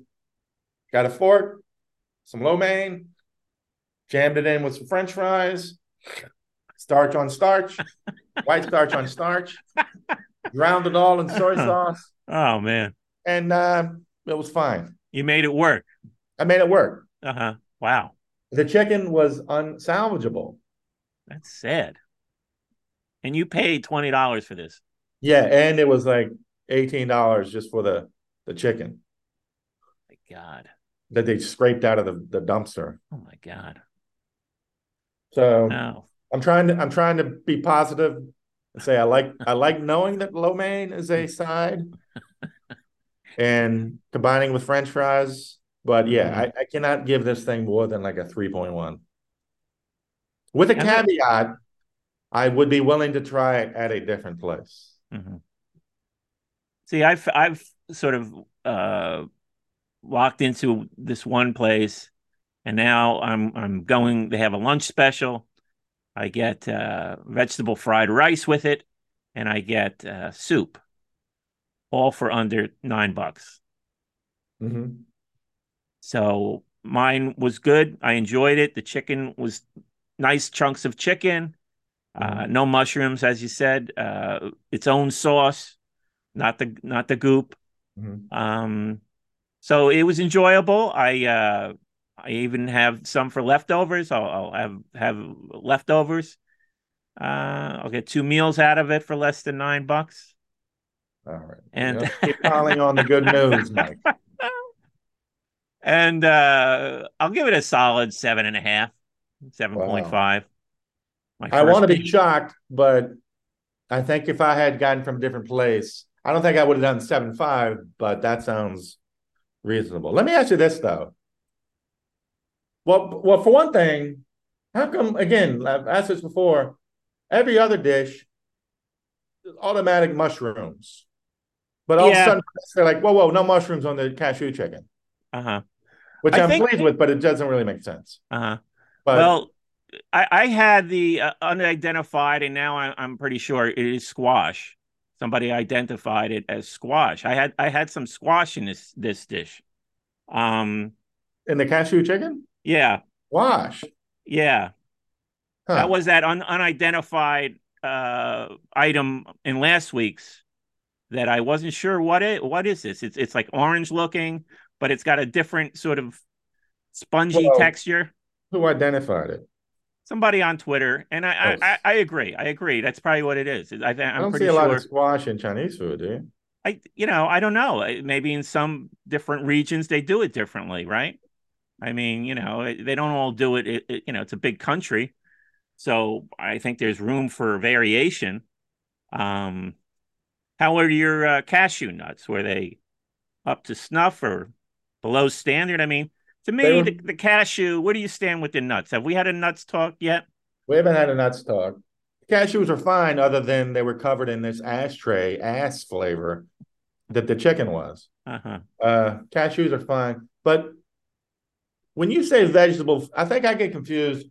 got a fork, some lo mein, jammed it in with some French fries, starch on starch, white starch on starch, drowned it all in soy sauce, Oh man, and uh, it was fine. you made it work. I made it work. Uh huh. Wow, The chicken was unsalvageable. that's sad. And you paid twenty dollars for this. Yeah, and it was like eighteen dollars just for the the chicken My God. that they scraped out of the, the dumpster. Oh my God. So No. I'm trying to I'm trying to be positive and say I like I like knowing that lo mein is a side and combining with French fries. But yeah, I, I cannot give this thing more than like a 3.1. With a caveat, I would be willing to try it at a different place. Mhm. See, I've I've sort of uh walked into this one place, and now I'm I'm going. They have a lunch special. I get uh, vegetable fried rice with it, and I get uh, soup, all for under nine bucks. Mhm. So mine was good. I enjoyed it. The chicken was nice chunks of chicken, uh, no mushrooms, as you said. Uh, its own sauce, not the not the goop. Mhm. Um, so it was enjoyable. I uh, I even have some for leftovers. I'll, I'll have have leftovers. Uh, I'll get two meals out of it for less than nine bucks. All right. And- keep calling on the good news, Mike. And uh, I'll give it a solid seven and a half, seven point five. My I want to be shocked, but I think if I had gotten from a different place, I don't think I would have done seven five, but that sounds reasonable. Let me ask you this though. Well, well, for one thing, how come again? I've asked this before. Every other dish, is automatic mushrooms, but all Yeah. of a sudden they're like, "Whoa, whoa, no mushrooms on the cashew chicken," Uh huh. which I I'm think- pleased with, but it doesn't really make sense. Uh huh. But well, I, I had the uh, unidentified, and now I, I'm pretty sure it is squash. Somebody identified it as squash. I had I had some squash in this this dish. Um. in the cashew chicken, Yeah. wash. Yeah. Huh. That was that un- unidentified uh, item in last week's that I wasn't sure what it what is this. It's it's like orange looking, but it's got a different sort of spongy Well, texture. Who identified it? Somebody on Twitter, and I, I, Oh. I, I agree. I agree. That's probably what it is. I think I I'm don't pretty see a lot of squash in Chinese food, do you? I you know I don't know. Maybe in some different regions they do it differently, right? I mean, you know, they don't all do it. it, it- you know, it's a big country, so I think there's room for variation. Um, how are your uh, cashew nuts? Were they up to snuff or below standard? I mean, to me, were- the, the cashew. Where do you stand with the nuts? Have we had a nuts talk yet? We haven't had a nuts talk. Cashews are fine, other than they were covered in this ashtray ass flavor that the chicken was. Uh huh. Uh, cashews are fine, but when you say vegetable, I think I get confused.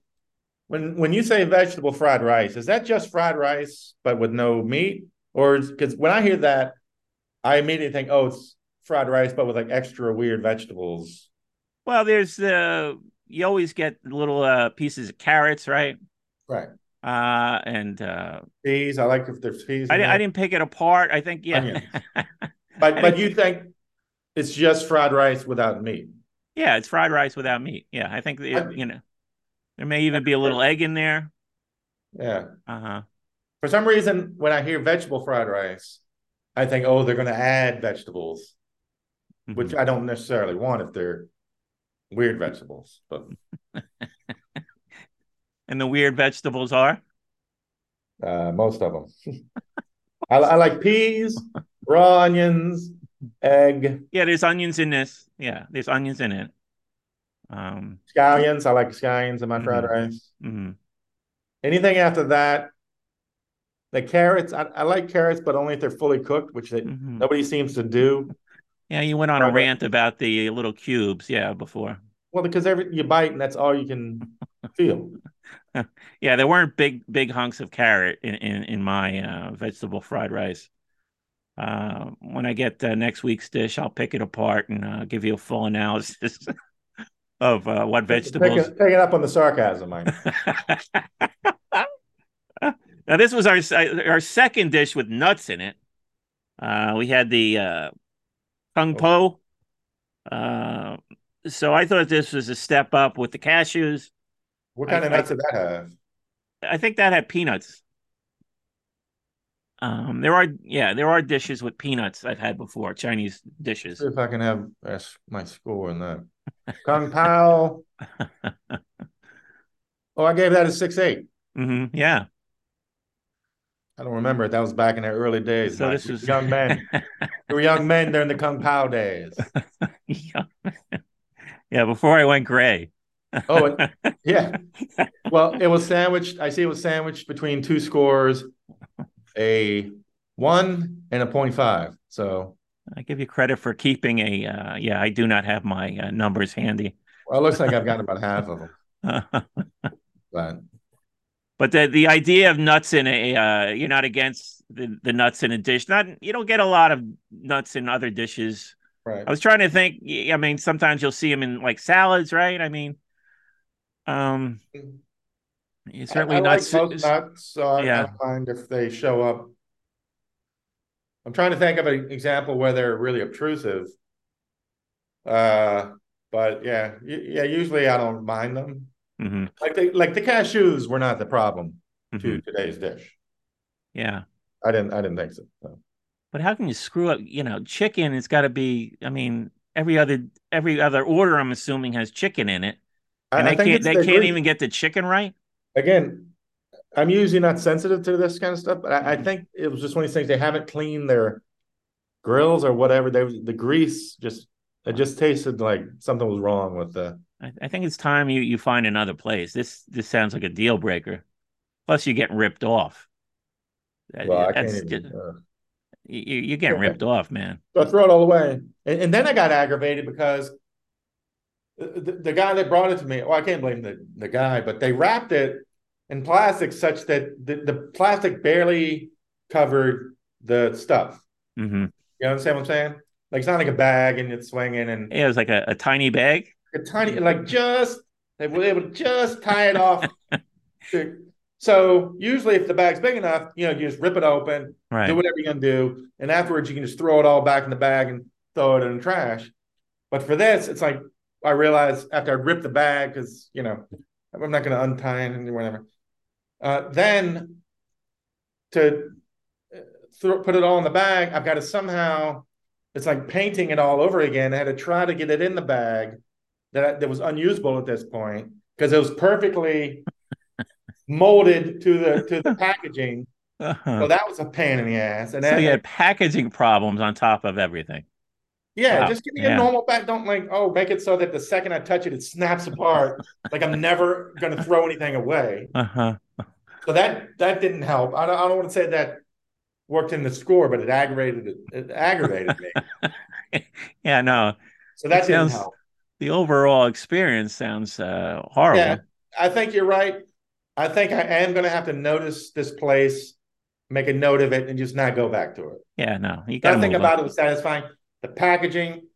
When when you say vegetable fried rice, is that just fried rice but with no meat, or because when I hear that, I immediately think, oh, it's fried rice but with like extra weird vegetables. Well, there's the you always get little uh, pieces of carrots, right? Right. Uh, and uh, Peas. I like if there's peas. I, I didn't pick it apart. I think yeah, But but you think it's just fried rice without meat? yeah, it's fried rice without meat. Yeah, I think it, I- you know there may even be a little egg in there. Yeah. Uh huh. For some reason, when I hear vegetable fried rice, I think, oh, they're going to add vegetables, which Mm-hmm. I don't necessarily want if they're weird vegetables. But And the weird vegetables are uh, most of them, I, I like peas, raw onions, egg, yeah. There's onions in this. Yeah, there's onions in it. Um. scallions. I like scallions in my fried Mhm. rice. mhm. Anything after that, the carrots. I, I like carrots, but only if they're fully cooked, which they, Mhm. nobody seems to do. Yeah, you went on a rant about the little cubes. Yeah, before. Well, because every you bite and that's all you can feel. Yeah, there weren't big big hunks of carrot in in, in my uh, vegetable fried rice. Uh, when I get uh, next week's dish, I'll pick it apart and uh, give you a full analysis of uh, what vegetables. Pick picking up on the sarcasm, Mike. now, this was our our second dish with nuts in it. Uh, we had the uh, Kung Pao. Uh, so I thought this was a step up with the cashews. What kind I- of nuts did that have? I think that had peanuts. Um, there are yeah, there are dishes with peanuts I've had before, Chinese dishes. If I can have that's my score in that. Kung Pao. Oh, I gave that a six eight. hmm yeah. I don't remember. That was back in the early days. So Mike. this was young men. we were young men during the Kung Pao days. yeah. yeah, before I went gray. Oh, yeah. Well, it was sandwiched. I see it was sandwiched between two scores, a one and a point five. So I give you credit for keeping a uh, yeah, I do not have my uh, numbers handy. well, it looks like I've gotten about half of them. But But the the idea of nuts in a uh, you're not against the, the nuts in a dish. Not you don't get a lot of nuts in other dishes. right. I was trying to think. I mean, sometimes you'll see them in like salads, right? I mean, um, you certainly I, I nuts. like most nuts, so I, Yeah. Don't mind if they show up. I'm trying to think of an example where they're really obtrusive. Uh, but yeah, yeah. Usually I don't mind them. Mhm. Like the like the cashews were not the problem. to Mhm. today's dish. Yeah. I didn't. I didn't think so. so. But how can you screw up? You know, chicken. It's got to be. I mean, every other every other order, I'm assuming, has chicken in it, and I they think can't they the can't even get the chicken right. again, I'm usually not sensitive to this kind of stuff, but I, I Mhm. think it was just one of these things. They haven't cleaned their grills or whatever. They the grease just it just tasted like something was wrong with the. I, I think it's time you you find another place. This this sounds like a deal breaker. Plus, you're getting ripped off. Well, I can't even. just- uh, you, you're getting Okay. ripped off, man. So I throw it all away. And, and then I got aggravated because the, the, guy that brought it to me, well, I can't blame the, the guy, but they wrapped it in plastic such that the, the plastic barely covered the stuff. hmm You understand what I'm saying? Like it's not like a bag and it's swinging and Yeah, it was like a, a tiny bag. A tiny, like just, they were able to just tie it off. so usually if the bag's big enough, you know, you just rip it open, Right. do whatever you're gonna do, and afterwards you can just throw it all back in the bag and throw it in the trash. But for this, it's like I realized after I ripped the bag because you know I'm not gonna untie it and whatever. Uh, then to uh, throw, put it all in the bag, I've got to somehow. It's like painting it all over again. I had to try to get it in the bag that that was unusable at this point because it was perfectly molded to the to the packaging. Uh-huh. So that was a pain in the ass. And so you had packaging problems on top of everything. yeah, Wow. just give me Yeah. a normal bag. Don't like, oh, make it so that the second I touch it, it snaps apart. like I'm never gonna throw anything away. Uh-huh. So that that didn't help. I don't, I don't want to say that worked in the score, but it aggravated it, it aggravated me. Yeah, no. So that It didn't sounds- help. The overall experience sounds uh, horrible. Yeah. I think you're right. I think I am gonna have to notice this place, make a note of it, and just not go back to it. Yeah, no. You got to Nothing move about it was satisfying. The packaging,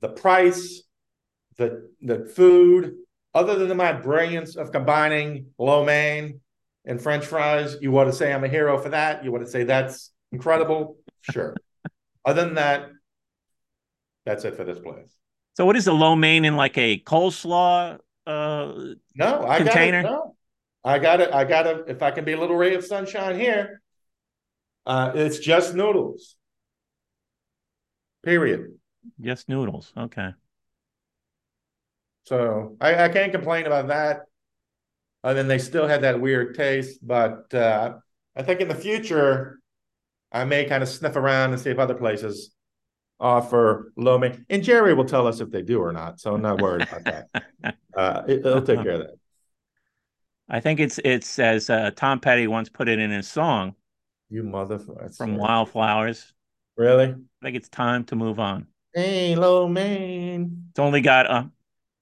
the price, the the food, other than my brilliance of combining lo mein and French fries, you want to say I'm a hero for that. You want to say that's incredible. Sure. other than that, that's it for this place. So what is the lo mein in like a coleslaw? Uh, No, I Container? got it. No, I got it. I got it. If I can be a little ray of sunshine here, uh, it's just noodles. Period. just noodles. Okay. So I, I can't complain about that. And then they still had that weird taste, but uh, I think in the future, I may kind of sniff around and see if other places offer lo mein. And Jerry will tell us if they do or not. So I'm not worried about that. Uh, it, will take care of that. I think it's it's as uh, Tom Petty once put it in his song You motherfucker. from Wildflowers. Really? I think it's time to move on. Hey, lo mein. It's only got uh,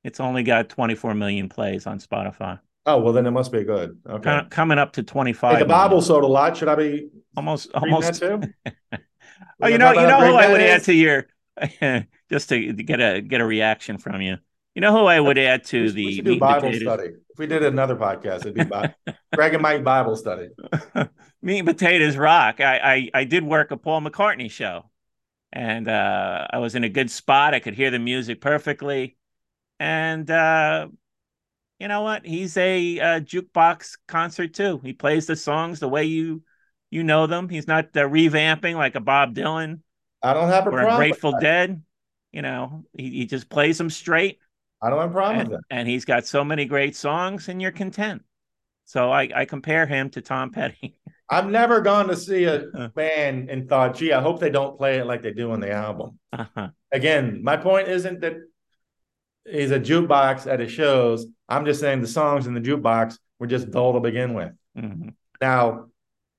it's only got 24 million plays on Spotify. Oh well, then it must be good. Okay. Coming up to 25. Like a million. Bible sold a lot. Should I be almost almost. too? Oh, you know, you know who I would add to your just to get a get a reaction from you. You know who I would add to we, the we do Bible study. If we did another podcast, it'd be Greg and Mike Bible study. meat and potatoes rock. I, I I did work a Paul McCartney show, and uh, I was in a good spot. I could hear the music perfectly, and uh, you know what? He's a, uh jukebox concert too. He plays the songs the way you you know them. He's not uh, revamping like a Bob Dylan I don't have a or a. Grateful. Dead. You know, he, he just plays them straight, I don't have a problem and, with that. and he's got so many great songs, and you're content. So I, I compare him to Tom Petty. I've never gone to see a band and thought, gee, I hope they don't play it like they do on the album. Uh-huh. Again, my point isn't that he's a jukebox at his shows. I'm just saying the songs in the jukebox were just dull to begin with. Mhm. Now,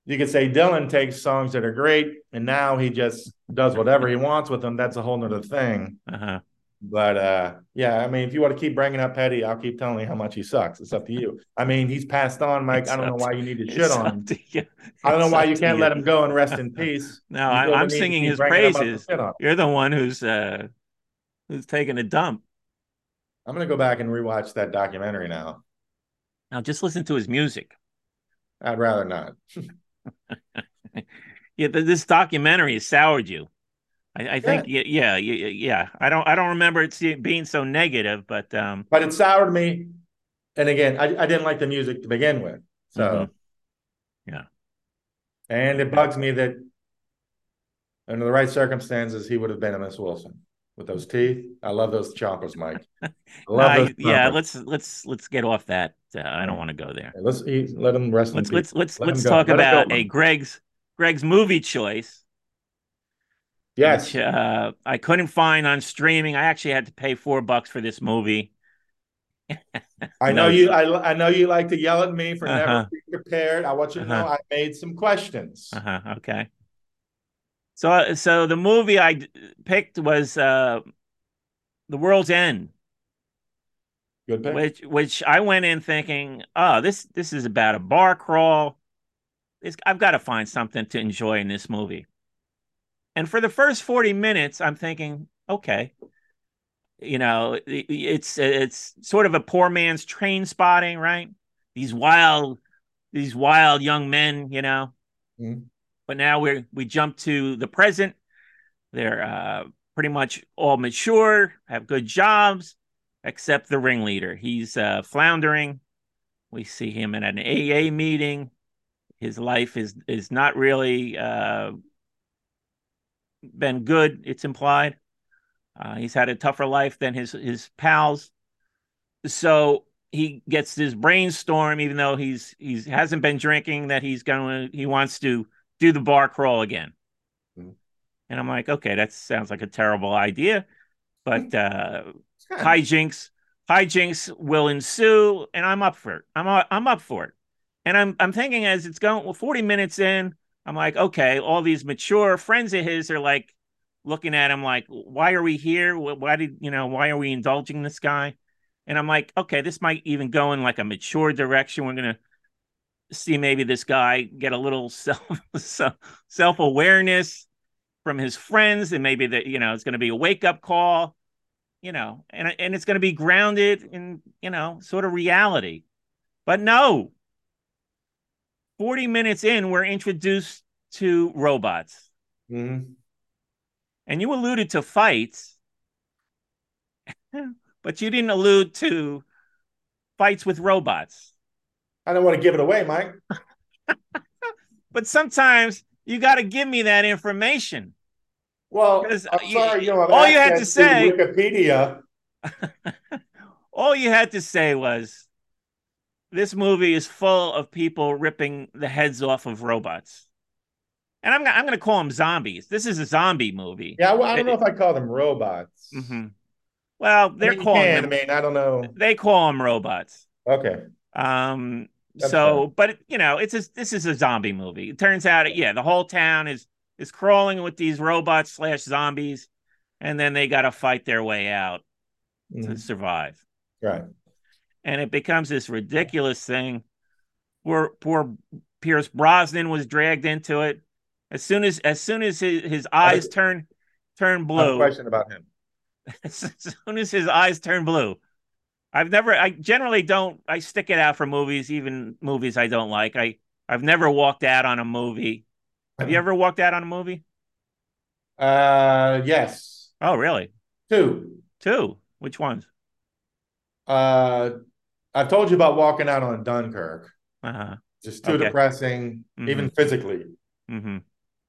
you could say Dylan takes songs that are great and now he just does whatever he wants with them. That's a whole nother thing. Uh-huh. But uh, yeah, I mean, if you want to keep bringing up Petty, I'll keep telling you how much he sucks. It's up to you. I mean, he's passed on, Mike. It's I don't know why you need to shit on him. to you. I don't know why you can't let him go and rest in peace. No, I, I'm singing his bringing him up to praises. him. You're the one who's uh who's taking a dump. I'm gonna go back and rewatch that documentary now. Now just listen to his music. I'd rather not. Yeah, th- this documentary has soured you. I, I think yeah, yeah, yeah, yeah. I don't I don't remember it being so negative, but um But it soured me. And again, I, I didn't like the music to begin with. So Mhm. Yeah. And it bugs me that under the right circumstances, he would have been a Miss Wilson with those teeth. I love those chompers, Mike. I love Uh, those yeah, let's let's let's get off that. Uh, I don't want to go there. let's he, let him rest. Let's let's let's Let let's talk Let it go, about a Greg's Greg's movie choice. yes. which, uh, I couldn't find on streaming. I actually had to pay four bucks for this movie. I know you. I, I know you like to yell at me for Uh-huh. never being prepared. I want you to know Uh-huh. I made some questions. Uh-huh, okay. So uh, so the movie I d- picked was uh, The World's End, Good pick. which which I went in thinking, oh, this this is about a bar crawl. This, I've got to find something to enjoy in this movie. And for the first 40 minutes, I'm thinking, okay, you know, it- it's it's sort of a poor man's Trainspotting, right? These wild, these wild young men, you know. Mhm. But now we're we jump to the present. They're uh, pretty much all mature, have good jobs, except the ringleader. He's uh, floundering. We see him at an AA meeting. His life is is not really uh, been good. It's implied. Uh, he's had a tougher life than his his pals. So he gets this brainstorm, even though he's he's hasn't been drinking, that he's going to he wants to do the bar crawl again. Mhm. And I'm like, okay, that sounds like a terrible idea, but uh, Of- hijinks hijinks will ensue, and I'm up for it. I'm I'm up for it. And I'm I'm thinking as it's going well, 40 minutes in, I'm like, okay, all these mature friends of his are like looking at him like, why are we here? Why did you know? Why are we indulging this guy? And I'm like, okay, this might even go in like a mature direction. We're gonna see maybe this guy get a little self self awareness from his friends, and maybe that you know it's gonna be a wake up call, you know, and and it's gonna be grounded in you know sort of reality. But no, 40 minutes in, we're introduced to robots. Mhm. And you alluded to fights, but you didn't allude to fights with robots. I don't want to give it away, Mike. But sometimes you got to give me that information. Well, 'Cause I'm you- sorry, you know, all you had to say- Wikipedia. All you had to say was this movie is full of people ripping the heads off of robots. And I'm, I'm going to call them zombies. This is a zombie movie. Yeah, well, I don't know if I call them robots. Mhm. Well, they're mean, calling can, them, I mean, I don't know. they call them robots. Okay. Um, That's so, fair. but you know, it's a, this is a zombie movie. It turns out, yeah, the whole town is is crawling with these robots slash zombies, and then they got to fight their way out to Mhm. survive. Right. And it becomes this ridiculous thing. Where poor Pierce Brosnan was dragged into it. As soon as as soon as his, his eyes turn turn blue, question about him. as soon as his eyes turn blue. I've never I generally don't I stick it out for movies, even movies I don't like. I I've never walked out on a movie. Have you ever walked out on a movie? Uh, yes. Oh, really? Two. Two. Which ones? Uh, I've told you about walking out on Dunkirk. Uh-huh. Just too Okay. depressing, Mhm. even physically. Mm-hmm.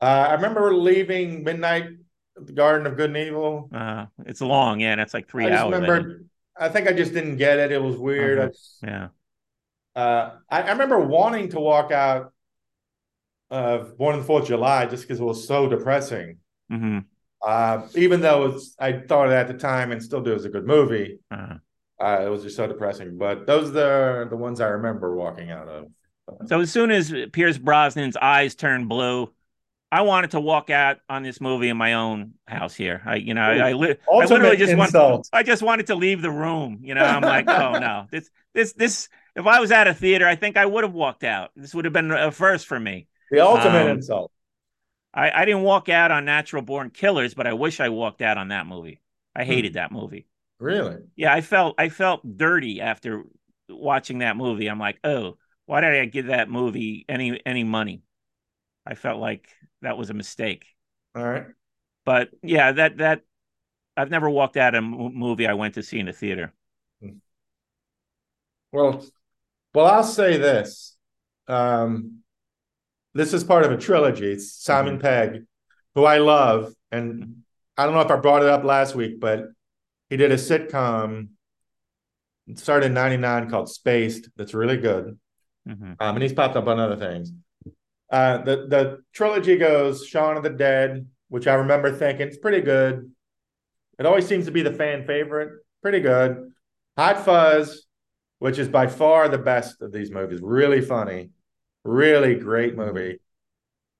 Uh, I remember leaving midnight the Garden of Good and Evil. Uh it's long, yeah, It's like three I hours. I remember. I think I just didn't get it. It was weird. Uh-huh. just- Yeah. Uh, I, I remember wanting to walk out of Born on the Fourth of July just because it was so depressing. Mm-hmm. Uh, even though it's, I thought it at the time and still do as a good movie, Uh-huh. uh, it was just so depressing. But those are the, the ones I remember walking out of. So as soon as Pierce Brosnan's eyes turned blue, I wanted to walk out on this movie in my own house here. I, you know, I, I, li- I literally just want. I just wanted to leave the room. You know, I'm like, oh no, this, this, this. If I was at a theater, I think I would have walked out. This would have been a first for me. The ultimate Um, insult. I, I didn't walk out on Natural Born Killers, but I wish I walked out on that movie. I hated that movie. Really? Yeah, I felt I felt dirty after watching that movie. I'm like, oh, why did I give that movie any any money? I felt like that was a mistake. All right. But yeah, that that I've never walked out of a movie I went to see in a theater. Well, well, I'll say this. Um, this is part of a trilogy. It's Simon Mhm. Pegg, who I love, and. I don't know if I brought it up last week, but he did a sitcom. Started in '99 called Spaced. That's really good. Mhm. Um, and he's popped up on other things. Uh, the the trilogy goes Shaun of the Dead, which I remember thinking it's pretty good. It always seems to be the fan favorite. Pretty good. Hot Fuzz, which is by far the best of these movies. Really funny, really great movie.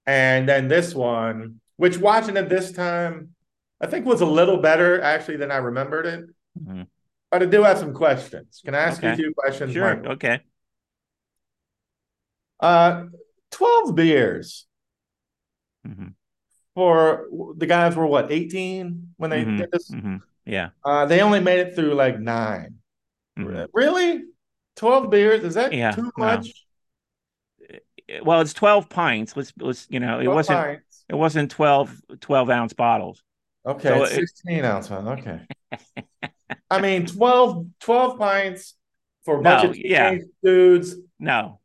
And then this one, which watching it this time, I think was a little better actually than I remembered it. Mhm. But I do have some questions. Can I ask you a few questions? Sure. Michael? Okay. Uh, 12 beers Mhm. for the guys were what, 18 when they Mhm. did this? Mhm. Yeah. Uh, they only made it through like 9 Mhm. Really? 12 beers? Is that Yeah, too much? Well, it's 12 pints. Let's let's you know, it wasn't pints. it wasn't 12 12 ounce bottles. Okay, So it's it- 16 ounce one. Okay. I mean, 12, 12 pints for a bunch No, of yeah. dudes. No.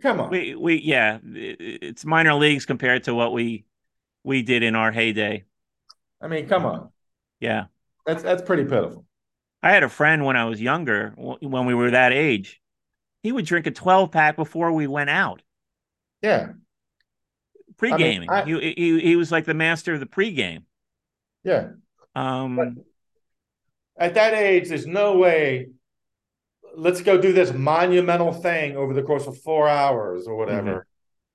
Come on. We we yeah, it's minor leagues compared to what we we did in our heyday. I mean, come on. Yeah. That's that's pretty pitiful. I had a friend when I was younger, when we were that age. He would drink a 12 pack before we went out. Yeah, Pre-gaming. I- he, he he was like the master of the pre-game. yeah. Um At that age, there's no way. Let's go do this monumental thing over the course of four hours or whatever.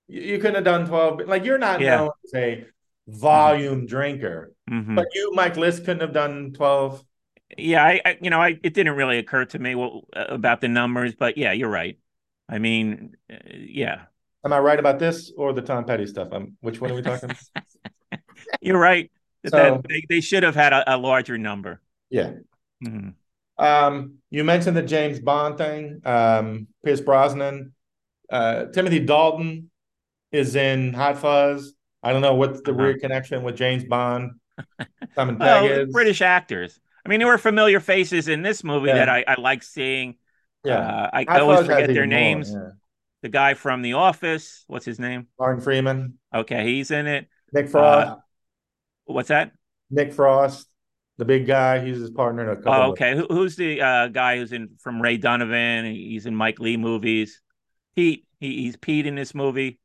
You, you couldn't have done 12. Like, you're not Mm-hmm. Yeah. known as a volume drinker, mhm. but you, Mike Lisk, couldn't have done 12. Yeah, I, I you know, I it didn't really occur to me what, about the numbers, but yeah, you're right. I mean, uh, yeah, Am I right about this or the Tom Petty stuff? Um, which one are we talking? you're right. That So- they, they should have had a, a larger number. yeah. Mhm. Um, you mentioned the James Bond thing. Um, Pierce Brosnan, uh, Timothy Dalton is in Hot Fuzz. I don't know what's the Uh-huh. weird connection with James Bond. Simon Pegg is British actors. I mean, there were familiar faces in this movie Yeah. that I, I like seeing. Yeah, Uh, I Hot always forget their more, names. yeah. The guy from The Office, what's his name? Martin Freeman, Okay, he's in it. Nick Frost, What's that? Nick Frost, the big guy. He's his partner in a couple. Oh, of- okay. Who, who's the uh, guy who's in from Ray Donovan? He's in Mike Leigh movies. Pete. He, he's Pete in this movie.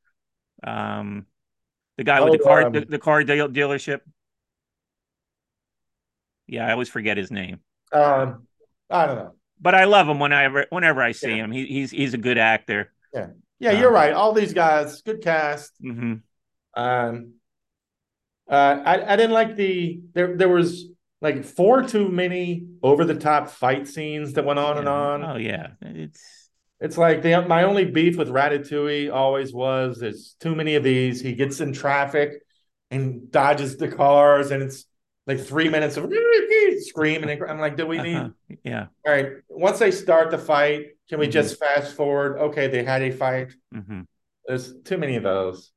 Um, the guy with the Oh, car, um, the, the car deal, dealership. Yeah, I always forget his name, Um, I don't know. but I love him whenever whenever I see Yeah. him. He, he's he's a good actor. Yeah, Uh, you're right. All these guys, good cast. hmm Um, uh, I I didn't like the there. There was like four too many over the top fight scenes that went on and on. Oh yeah, it's It's like the my only beef with Ratatouille always was there's too many of these. He gets in traffic and dodges the cars, and it's like three minutes of screaming. And I'm like, do we need? uh-huh. yeah. All right, once they start the fight, can we Mhm. just fast forward? Okay, they had a fight. hmm There's too many of those.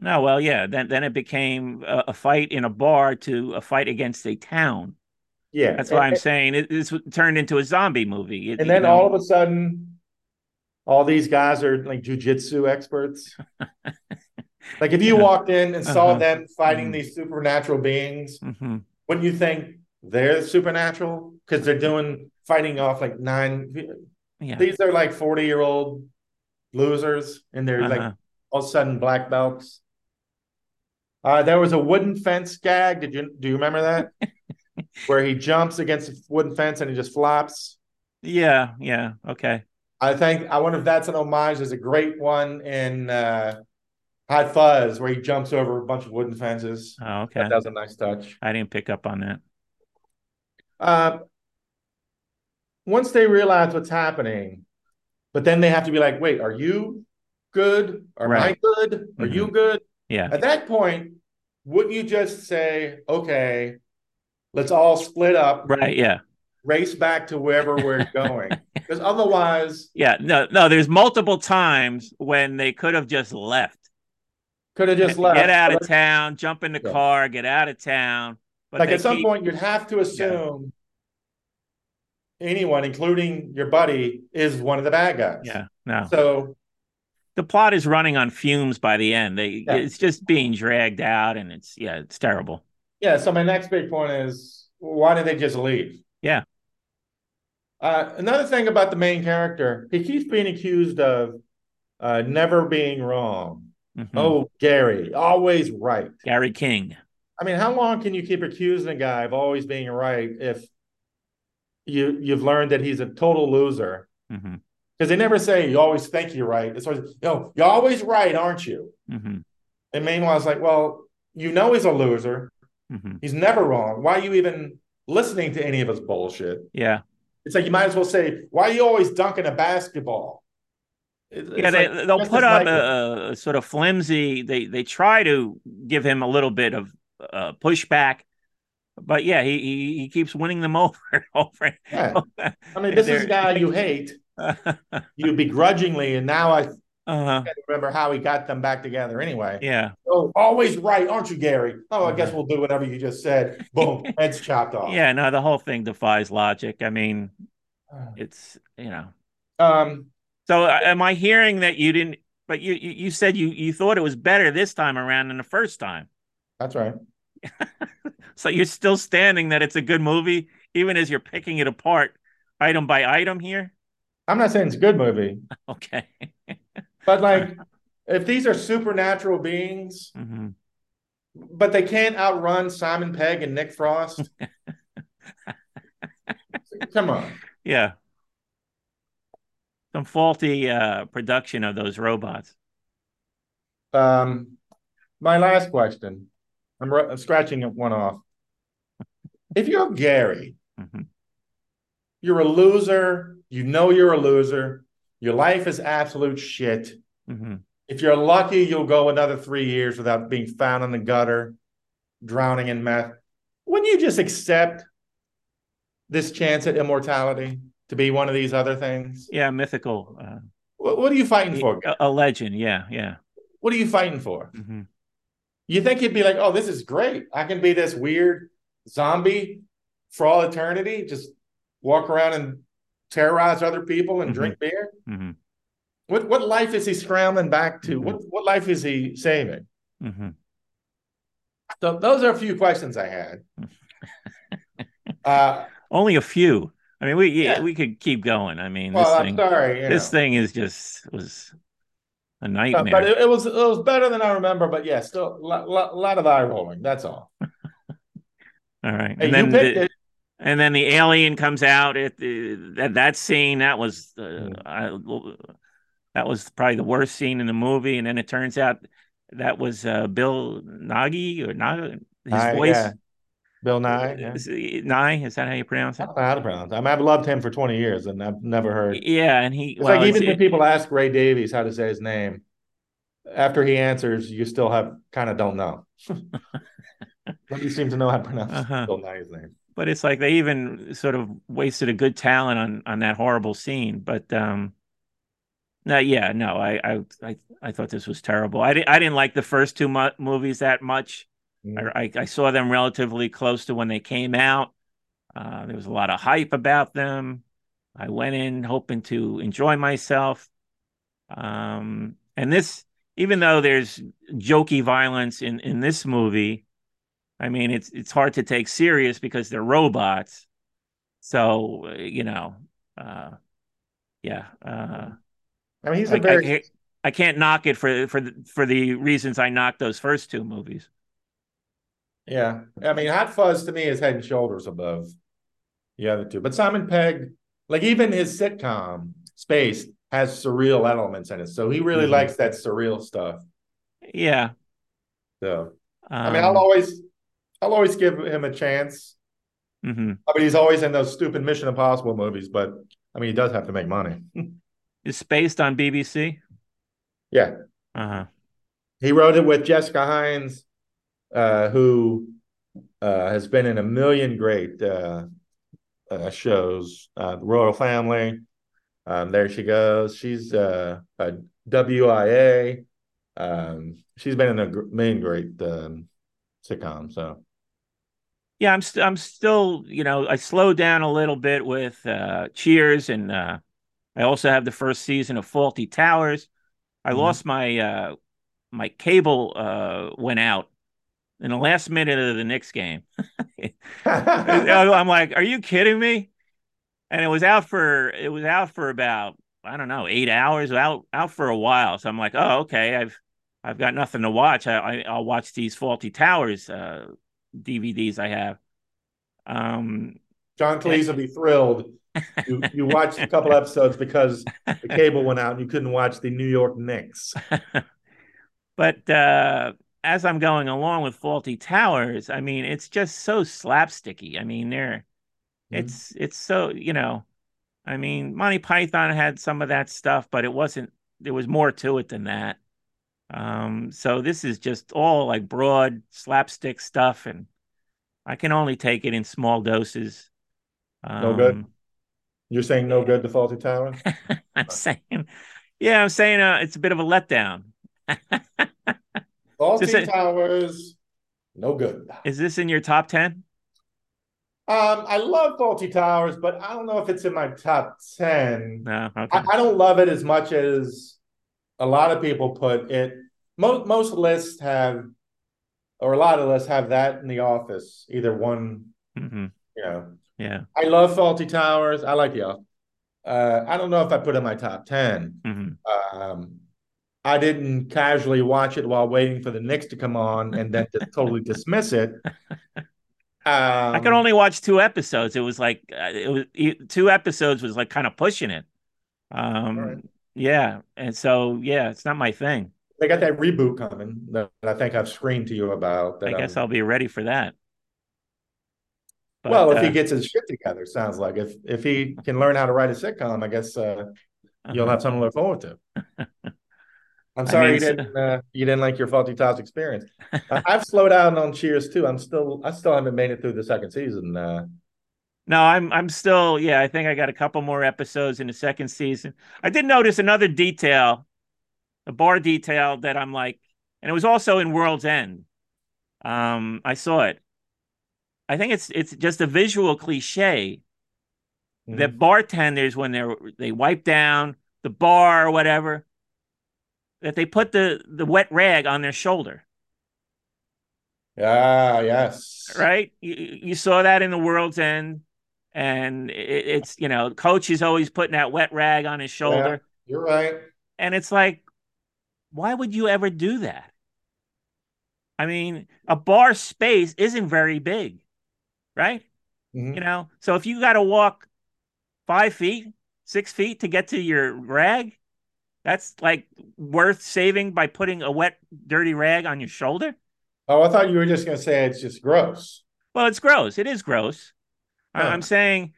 No, well, yeah. Then then it became a, a fight in a bar to a fight against a town. Yeah, That's why I'm saying it, this turned into a zombie movie. It- and you then know, all of a sudden, all these guys are like jujitsu experts. like if you Yeah. walked in and saw Uh-huh. them fighting Mhm. these supernatural beings, mhm. wouldn't you think they're supernatural because they're doing fighting off like nine? Yeah. These are like forty year old losers, and they're like Uh-huh. all of a sudden black belts. Uh, there was a wooden fence gag. Did you do you remember that? Where he jumps against a wooden fence and he just flops. Yeah, yeah. Okay. I think I wonder if that's an homage. There's a great one in uh, Hot Fuzz where he jumps over a bunch of wooden fences. Oh, okay. That was a nice touch. I didn't pick up on that. Uh, once they realize what's happening, but then they have to be like, wait, are you good? Are Right. I good? Are you mm-hmm. good? Yeah. At that point, wouldn't you just say, okay, let's all split up, Right. Yeah. race back to wherever we're going? Because otherwise, Yeah. No, no, there's multiple times when they could have just left. could have just left. Get out of town, jump in the Yeah. car, get out of town. But Like at some keep- point, you'd have to assume anyone, including your buddy, is one of the bad guys. Yeah. No. So the plot is running on fumes by the end. They Yeah. it's just being dragged out, and it's yeah, it's terrible. Yeah. So my next big point is why did they just leave? Yeah. Uh, another thing about the main character, he keeps being accused of uh, never being wrong. Mhm. Oh, Gary, always right. Gary King. I mean, how long can you keep accusing a guy of always being right if you you've learned that he's a total loser? hmm Because they never say you always think you're right. It's always, you know, you're always right, aren't you? hmm And meanwhile, it's like, well, you know he's a loser. hmm He's never wrong. Why are you even listening to any of his bullshit? Yeah. It's like you might as well say, why are you always dunking a basketball? It- Yeah, they, like they'll put up a, a sort of flimsy. They they try to give him a little bit of uh, pushback, but yeah, he, he he keeps winning them over and over. Yeah. over. I mean, this is a guy you hate, you begrudgingly, and now I uh, can't remember how he got them back together anyway. yeah, Oh, always right, aren't you, Gary? Oh, I guess we'll do whatever you just said. Boom, heads chopped off. yeah. No, the whole thing defies logic. I mean, it's you know. Um, So uh, am I hearing that you didn't? But you you, you said you you thought it was better this time around than the first time. that's right. So you're still standing that it's a good movie, even as you're picking it apart item by item here. I'm not saying it's a good movie, Okay. but like, if these are supernatural beings, hmm but they can't outrun Simon Pegg and Nick Frost. Come on. Yeah. Some faulty uh, production of those robots. Um, my last question. I'm, r- scratching one off. If you're Gary, Mhm. you're a loser. You know you're a loser. Your life is absolute shit. hmm If you're lucky, you'll go another three years without being found in the gutter, drowning in meth. Wouldn't you just accept this chance at immortality to be one of these other things? Yeah, mythical. Uh, What, what are you fighting for? a, a legend. Yeah, yeah. What are you fighting for? hmm You think you'd be like, oh, this is great. I can be this weird zombie for all eternity, just walk around and terrorize other people and Mhm. drink beer? hmm What what life is he scrambling back to? Mhm. What what life is he saving? hmm So those are a few questions I had. Uh, Only a few. I mean, we yeah, Yeah. we could keep going. I mean, well, this I'm thing, sorry. this know. thing is just was a Uh, nightmare. but it, it was it was better than I remember. But yeah, still a lot, lot, lot of eye rolling. That's all. All right, Hey, and then the, it. and then the alien comes out. It that that scene that was uh, Mm. I, that was probably the worst scene in the movie. And then it turns out that was uh, Bill Nighy or Nighy. His voice, yeah. Bill Nighy. Yeah. is, Nighy, is that how you pronounce I it? don't know how to pronounce. it. I mean, I've loved him for twenty years, and I've never heard. Yeah, and he It's well, like even it's- when people ask Ray Davies how to say his name, after he answers, you still have kind of don't know. Nobody seems to know how to pronounce Uh-huh. Bill Nighy's name. but it's like they even sort of wasted a good talent on on that horrible scene. But um, no, yeah, no, I I I, I thought this was terrible. I didn't I didn't like the first two mo- movies that much. Mm. I, I saw them relatively close to when they came out. Uh, there was a lot of hype about them. I went in hoping to enjoy myself. Um, and this, even though there's jokey violence in in this movie, I mean it's it's hard to take serious because they're robots. So uh, you know, uh, yeah. Uh, I mean, he's I, a very I can't, I can't knock it for for the, for the reasons I knocked those first two movies. Yeah. I mean, Hot Fuzz to me is head and shoulders above the other two. But Simon Pegg, like even his sitcom Space has surreal elements in it, so he really Mhm. likes that surreal stuff. Yeah. So Um, I mean, I'll always, I'll always give him a chance. mhm. I mean, he's always in those stupid Mission Impossible movies, but I mean, he does have to make money. It's based on BBC. yeah, Uh huh. he wrote it with Jessica Hynes, uh, who uh, has been in a million great uh, uh, shows. Uh, the Royle Family, um, there she goes. She's uh, a W1A. Um, she's been in a gr- million great um, sitcoms. So Yeah, I'm st- I'm still, you know, I slowed down a little bit with uh Cheers and uh I also have the first season of Fawlty Towers. I Mhm. lost my uh my cable uh went out in the last minute of the Knicks game. I'm like, are you kidding me? And it was out for it was out for about I don't know eight hours out out for a while. So I'm like, oh okay, I've I've got nothing to watch. I, I I'll watch these Fawlty Towers uh, DVDs I have. Um, John Cleese will be thrilled. You, you watched a couple episodes because the cable went out and you couldn't watch the New York Knicks. but uh, as I'm going along with Fawlty Towers, I mean, it's just so slapsticky. I mean, they're Mhm. it's it's so you know, I mean, Monty Python had some of that stuff, but it wasn't. There was more to it than that. Um, so this is just all like broad slapstick stuff, and I can only take it in small doses. No good? Um, You're saying no good to Fawlty Towers? I'm saying, yeah, I'm saying uh, it's a bit of a letdown. Fawlty a- Towers, no good. Is this in your top ten? Um, I love Fawlty Towers, but I don't know if it's in my top 10. No. Okay. I, I don't love it as much as a lot of people put it. Most most lists have, or a lot of lists have that in the office. Either one, hmm you know. Yeah. I love Fawlty Towers. I like the Office. Uh, I don't know if I put in my top 10. hmm Um, I didn't casually watch it while waiting for the Knicks to come on and then to totally dismiss it. Um, I could only watch two episodes. It was like uh, it was two episodes was like kind of pushing it. Um, right. yeah, and so yeah, it's not my thing. They got that reboot coming that I think I've screamed to you about. That I guess I'm- I'll be ready for that. But, well, if uh, he gets his shit together, sounds like if if he can learn how to write a sitcom, I guess uh, you'll uh-huh. have something to look forward to. I'm I sorry mean, you didn't uh, you didn't like your Fawlty Towers experience. I- I've slowed down on Cheers too. I'm still I still haven't made it through the second season. Uh, No, I'm I'm still yeah, I think I got a couple more episodes in the second season. I did notice another detail, a bar detail that I'm like, and it was also in World's End. Um, I saw it. I think it's it's just a visual cliche that bartenders when they're they wipe down the bar or whatever, that they put the the wet rag on their shoulder. yeah, yes, right? You, you saw that in the World's End, and it, it's you know, coach is always putting that wet rag on his shoulder, You're right. and it's like, why would you ever do that? I mean, a bar space isn't very big, right? Mhm. You know, so if you got to walk five feet, six feet to get to your rag, that's like worth saving by putting a wet, dirty rag on your shoulder. Oh, I thought you were just gonna say it's just gross. Well, it's gross. It is gross. Huh. I'm saying,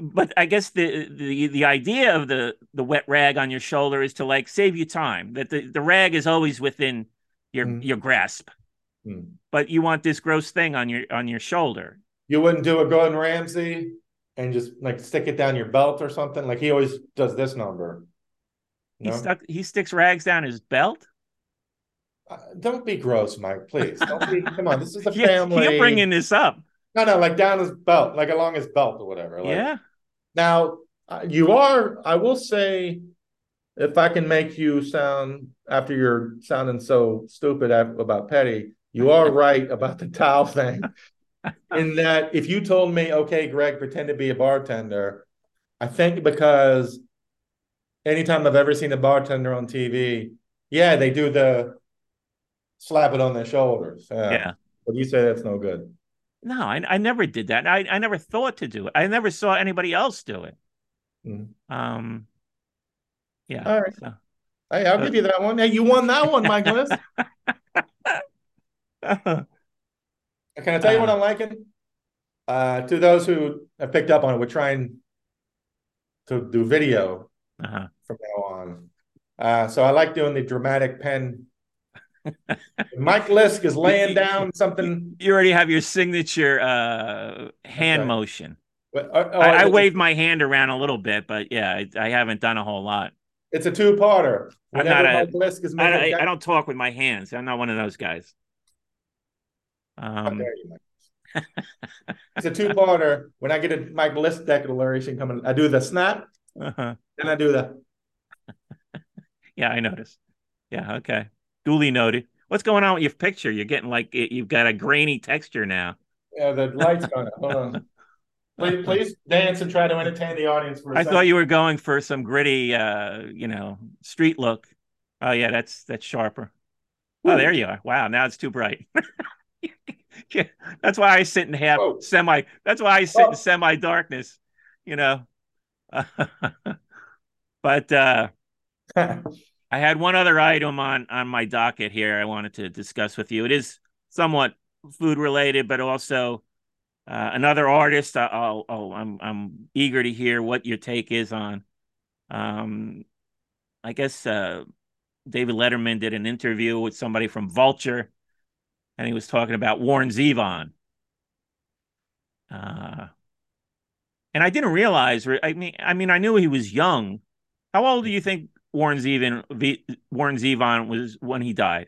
but I guess the the the idea of the the wet rag on your shoulder is to like save you time. That the, the rag is always within your Mm. your grasp, Hmm. but you want this gross thing on your on your shoulder. You wouldn't do a Gordon Ramsay and just like stick it down your belt or something. Like he always does this number. He No? stuck he sticks rags down his belt. Uh, don't be gross, Mike. Please don't be. come on, this is a family. You're bringing this up. no, no, like down his belt, like along his belt or whatever. Like, yeah. Now, uh, you are, I will say, if I can make you sound, after you're sounding so stupid about Petty, you are right about the towel thing. In that, if you told me, okay, Greg, pretend to be a bartender, I think because anytime I've ever seen a bartender on TV, yeah, they do the slap it on their shoulders. Yeah. Yeah. But you say that's no good. No, I I never did that. I I never thought to do it. I never saw anybody else do it. Mhm. Um. Yeah. All right. so- Hey, I'll Uh, give you that one. Hey, you won that one, Michaelis. Can I tell you what Uh, I'm liking? Uh, to those who have picked up on it, we're trying to do video uh-huh. From now on. Uh, so I like doing the dramatic pen. Mike Lisk is laying down something. You already have your signature uh, hand right. motion. Oh, oh, I, I waved my hand around a little bit, but yeah, I, I haven't done a whole lot. It's a two-parter. I'm not a- Mike Lisk is I, I, I don't talk with my hands. I'm not one of those guys. Um, you, It's a two-parter. When I get a Mike Lisk declaration coming, I do the snap, uh-huh. then I do the yeah, I noticed. Yeah, okay. Duly noted. What's going on with your picture? You're getting like you've got a grainy texture now. Yeah, the lights going. Hold on. Please, please dance and try to entertain the audience for a I second. thought you were going for some gritty, uh, you know, street look. Oh yeah, that's that's sharper. Oh, there you are. Wow, now it's too bright. yeah, that's why I sit in half Whoa. semi. That's why I sit Oh. in semi darkness. You know. but uh, I had one other item on on my docket here. I wanted to discuss with you. It is somewhat food related, but also uh, another artist. I'll, I'm I'm eager to hear what your take is on. Um, I guess uh, David Letterman did an interview with somebody from Vulture, and he was talking about Warren Zevon. Uh, and I didn't realize. I mean, I mean, I knew he was young. How old do you think Warren Zevon V, Warren Zevon was when he died?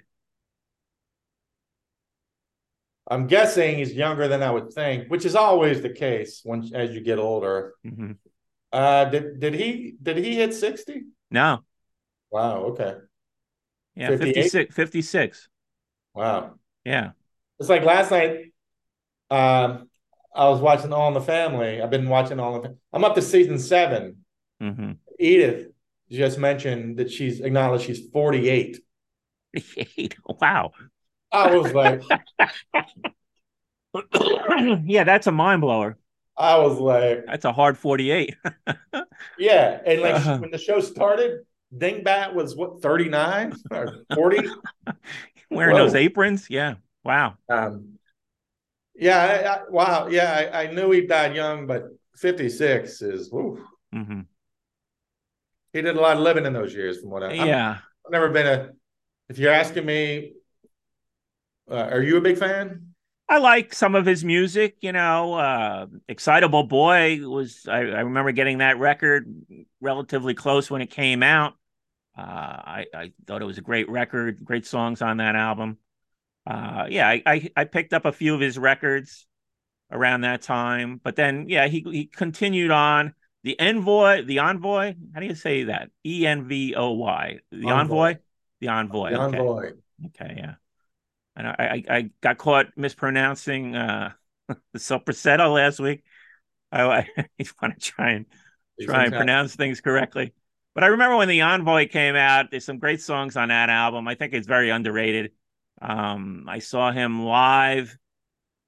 I'm guessing he's younger than I would think, which is always the case when as you get older. hmm Uh, did did he did he hit sixty? No, Wow. Okay. yeah, 58? 56, 56. Wow. Yeah. It's like last night. Um, I was watching All in the Family. I've been watching All in the. I'm up to season seven. hmm Edith just mentioned that she's acknowledged she's 48. wow. I was like, yeah, that's a mind blower. I was like, That's a hard 48. yeah. And like Uh-huh. when the show started, Dingbat was what 39 or 40. Wearing Whoa. those aprons. Yeah. Wow. Um, yeah, I, I, wow, yeah, I, I knew he died young, but 56 is woo. hmm He did a lot of living in those years, from what I. I'm- Yeah. I've never been a. If you're asking me, uh, are you a big fan? I like some of his music, you know. Uh, Excitable Boy was, I, I remember getting that record relatively close when it came out. Uh, I, I thought it was a great record, great songs on that album. Uh, yeah, I, I, I picked up a few of his records around that time, but then, yeah, he, he continued on. The Envoy, the Envoy, how do you say that? E N V O Y. The Envoy. Envoy? The Envoy. The okay. Envoy. Okay, yeah. And I, I, I got caught mispronouncing uh, the soprassetto last week. I, I want to try and try and pronounce things correctly. But I remember when the Envoy came out. There's some great songs on that album. I think it's very underrated. Um, I saw him live.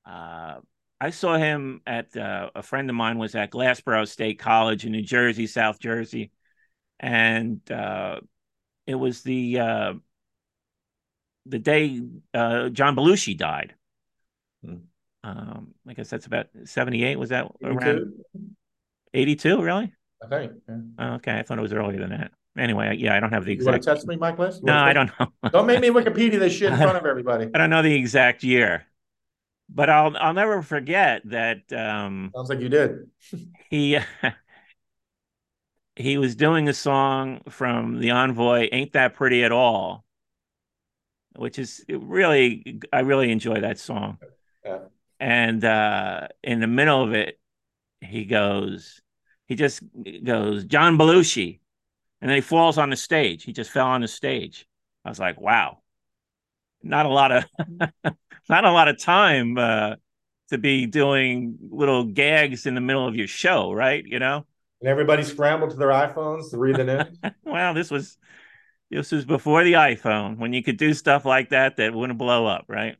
Uh, I saw him at uh, a friend of mine was at Glassboro State College in New Jersey, South Jersey, and uh, it was the uh, the day uh, John Belushi died. Hmm. Um, I guess that's about 78. Was that around 82, 82? Really? Think. Yeah. Okay. I thought it was earlier than that. Anyway, yeah, I don't have the You want exact. to test me, Mike? You No, I don't know. Don't make me Wikipedia this shit in front of everybody. I don't know the exact year, but I'll I'll never forget that um, Sounds like you did. he he was doing a song from the Envoy, "Ain't That Pretty at All," which is really I really enjoy that song. Yeah. And uh, in the middle of it, he goes, he just goes, John Belushi, and then he falls on the stage. He just fell on the stage. I was like, wow, not a lot of not a lot of time uh, to be doing little gags in the middle of your show, right? You know. And everybody scrambled to their iPhones to read the news. Well, this was this was before the iPhone when you could do stuff like that that wouldn't blow up, right?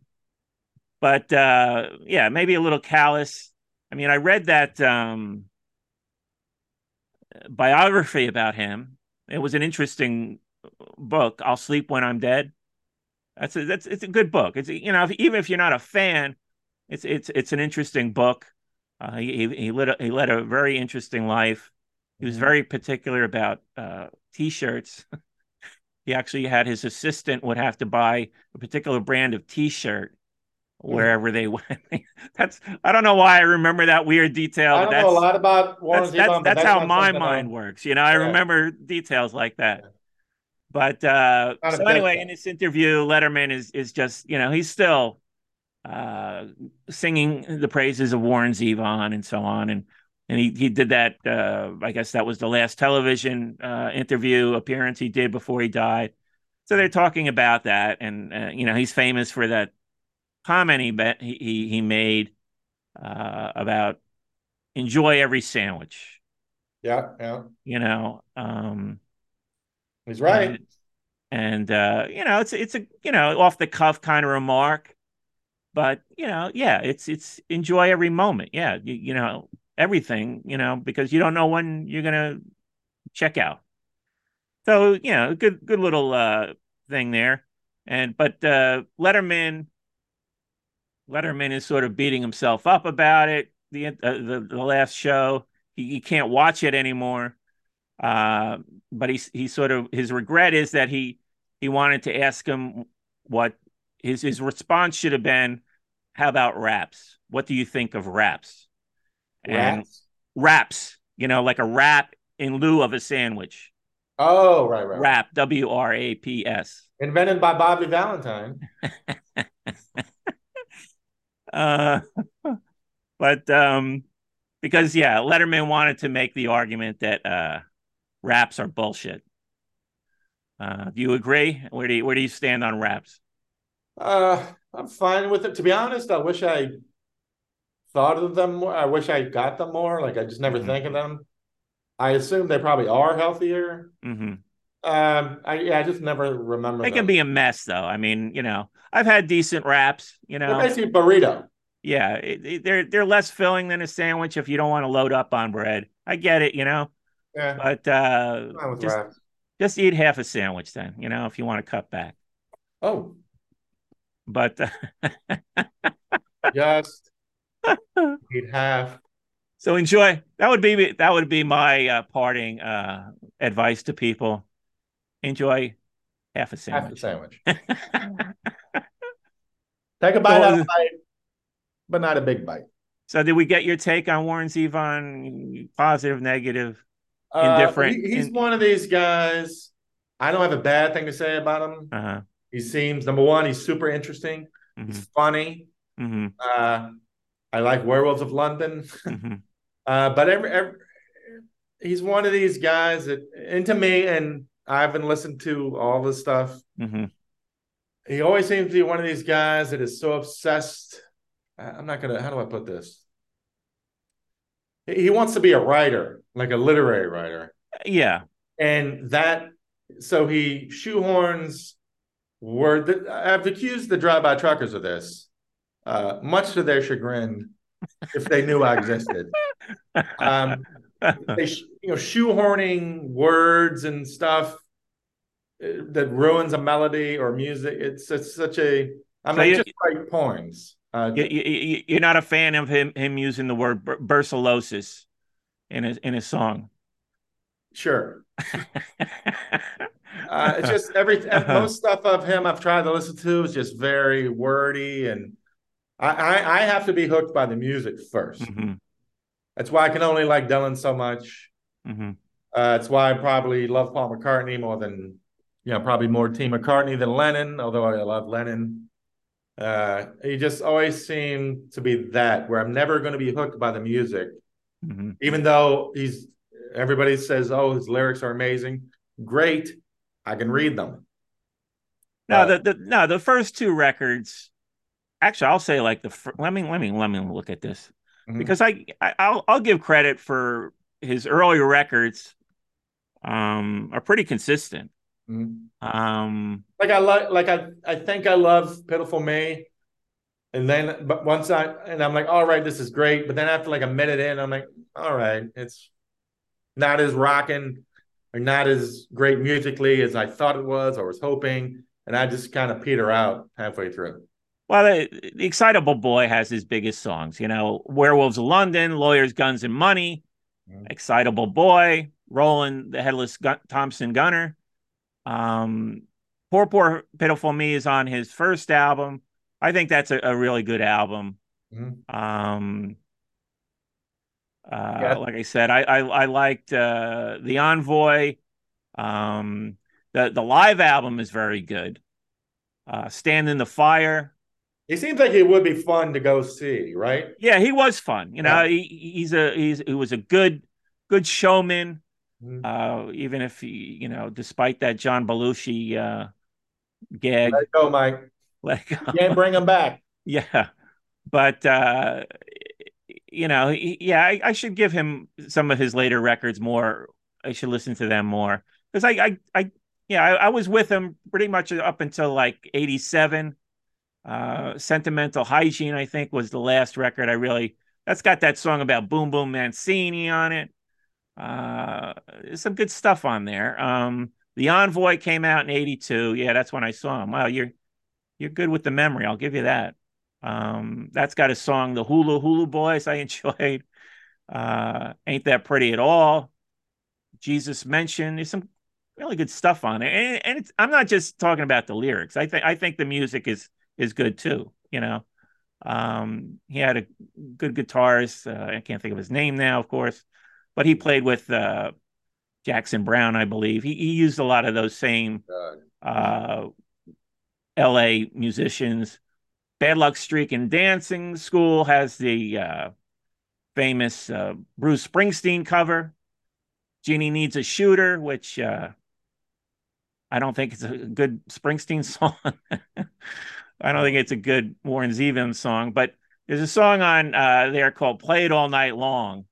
But uh yeah, maybe a little callous. I mean, I read that um biography about him. It was an interesting book. I'll sleep when I'm dead. That's a, that's it's a good book. It's you know, if, even if you're not a fan, it's it's it's an interesting book. Uh, he he led a, he led a very interesting life. He was very particular about uh, t-shirts. he actually had his assistant would have to buy a particular brand of t-shirt wherever they went. that's I don't know why I remember that weird detail. I don't that's, know a lot about Warren that's, that's, Zevon, but that's how my something I- mind works. You know, I Yeah. remember details like that. But uh, so anyway, in this interview, Letterman is is just you know he's still uh, singing the praises of Warren Zevon and so on. And and he he did that. Uh, I guess that was the last television uh, interview appearance he did before he died. So they're talking about that, and uh, you know he's famous for that comment he bet he he, he made uh, about enjoy every sandwich. Yeah, yeah. You know, um, he's right. And, and uh, you know, it's it's a you know off the cuff kind of remark, but you know, yeah, it's it's enjoy every moment. Yeah, you, you know everything. You know because you don't know when you're gonna check out. So you know, good good little uh, thing there. And but uh, Letterman Letterman is sort of beating himself up about it. The uh, the, the last show, he, he can't watch it anymore. Uh, but he he sort of his regret is that he he wanted to ask him what his his response should have been. How about wraps? What do you think of wraps? And wraps, wraps you know, like a wrap in lieu of a sandwich. Oh, right, right. Wrap, W R A P S. Invented by Bobby Valentine. uh, but um, because yeah, Letterman wanted to make the argument that uh, wraps are bullshit. Uh, do you agree? Where do you, where do you stand on wraps? Uh, I'm fine with it. To be honest, I wish I thought of them more. I wish I got them more. Like I just never mm-hmm. think of them. I assume they probably are healthier. Mm-hmm. Um, I yeah, I just never remember. They them. can be a mess, though. I mean, you know, I've had decent wraps. You know, they're basically burrito. Yeah, it, it, they're they're less filling than a sandwich if you don't want to load up on bread. I get it, you know. Yeah. But uh, just wraps. just eat half a sandwich then, you know, if you want to cut back. Oh. But uh, just eat half. So enjoy. That would be that would be my uh, parting uh, advice to people. Enjoy half a sandwich. Half a sandwich. Take a bite so, out of bite but not a big bite. So, did we get your take on Warren Zevon? Positive, negative, indifferent? Uh, he, he's in... one of these guys. I don't have a bad thing to say about him. Uh-huh. He seems number one. He's super interesting. Mm-hmm. He's funny. Mm-hmm. Uh, I like Werewolves of London. Mm-hmm. uh, but every, every, he's one of these guys that, into me, and I haven't listened to all this stuff. Mm-hmm. He always seems to be one of these guys that is so obsessed I'm not gonna. How do I put this? He wants to be a writer, like a literary writer. Yeah, and that so he shoehorns word. I've accused the drive-by truckers of this, uh, much to their chagrin, if they knew I existed. Um, they, you know, shoehorning words and stuff uh, that ruins a melody or music. It's it's such a. I mean, so just write poems. Uh, you, are not a fan of him him using the word brucellosis in his in his song. Sure. uh, it's just every most stuff of him I've tried to listen to is just very wordy, and I I, I have to be hooked by the music 1st mm-hmm. That's why I can only like Dylan so much. Mm-hmm. Uh, it's why I probably love Paul McCartney more than you know probably more Team McCartney than Lennon, although I love Lennon. Uh, he just always seemed to be that where I'm never going to be hooked by the music, mm-hmm. even though he's everybody says, "Oh, his lyrics are amazing." Great, I can read them. No, uh, the, the no the first two records. Actually, I'll say like the fr- let me let me let me look at this mm-hmm. because I, I I'll I'll give credit for his earlier records. Um, are pretty consistent. Mm-hmm. Um, like I like, like I, I think I love Pitiful Me, and then but once I and I'm like, all right, this is great. But then after like a minute in, I'm like, all right, it's not as rocking or not as great musically as I thought it was or was hoping, and I just kind of peter out halfway through. Well, the, the Excitable Boy has his biggest songs, you know, Werewolves of London, Lawyers, Guns, and Money, mm-hmm. Excitable Boy, Roland the Headless Gun- Thompson Gunner. Um, Poor Poor Pitiful Me is on his first album. I think that's a, a really good album. Mm-hmm. Um, uh, yeah. Like I said, I I, I liked uh, the Envoy. Um, the the live album is very good. Uh, Stand in the Fire He seems like he would be fun to go see, right? Yeah, he was fun. You know, Yeah. he, he's a he's he was a good good showman. Mhm. Uh, even if he, you know, despite that John Belushi uh, gag, Let go, Mike. like You can't bring him back. yeah, but uh, you know, he, yeah, I, I should give him some of his later records more. I should listen to them more because I, I, I, yeah, I, I was with him pretty much up until like '87. Uh, Sentimental Hygiene, I think, was the last record I really. That's got that song about Boom Boom Mancini on it. Uh, there's some good stuff on there. Um, the Envoy came out in '82. Yeah, that's when I saw him. Wow, you're you're good with the memory. I'll give you that. Um, that's got a song, the Hula Hula Boys, I enjoyed. Uh, Ain't That Pretty at All. Jesus Mentioned. There's some really good stuff on it. And, and it's, I'm not just talking about the lyrics. I think I think the music is is good too, you know. Um, he had a good guitarist. Uh, I can't think of his name now, of course, but he played with uh, Jackson Browne, I believe. He, he used a lot of those same uh, LA musicians. Bad Luck Streak and Dancing School has the uh, famous uh, Bruce Springsteen cover. Jeannie Needs a Shooter, which uh, I don't think it's a good Springsteen song. I don't think it's a good Warren Zevon song, but there's a song on uh, there called Play It All Night Long,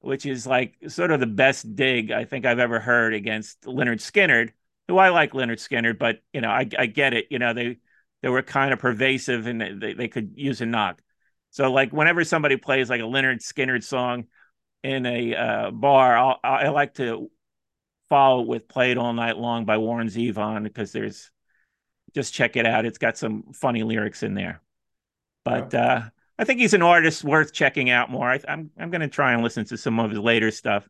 which is like sort of the best dig I think I've ever heard against Lynyrd Skynyrd, who I like Lynyrd Skynyrd, but you know, I, I get it. You know, they they were kind of pervasive and they, they could use a knock. So like whenever somebody plays like a Lynyrd Skynyrd song in a uh, bar, I'll, I like to follow with "Play It All Night Long" by Warren Zevon because there's just check it out. It's got some funny lyrics in there. But uh, I think he's an artist worth checking out more. I, I'm I'm going to try and listen to some of his later stuff.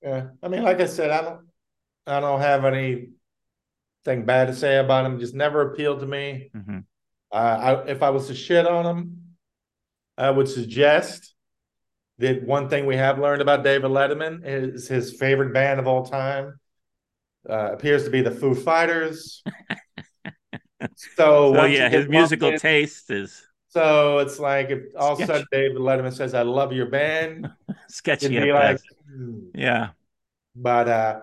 Yeah, I mean, like I said, I don't, I don't have anything bad to say about him. Just never appealed to me. hmm Uh, I, if I was to shit on him, I would suggest that one thing we have learned about David Letterman is his favorite band of all time uh, appears to be the Foo Fighters. so, So yeah, his musical in- taste is So it's like if all of a sudden David Letterman says, "I love your band," sketchy it'd at be like, hmm. Yeah. But uh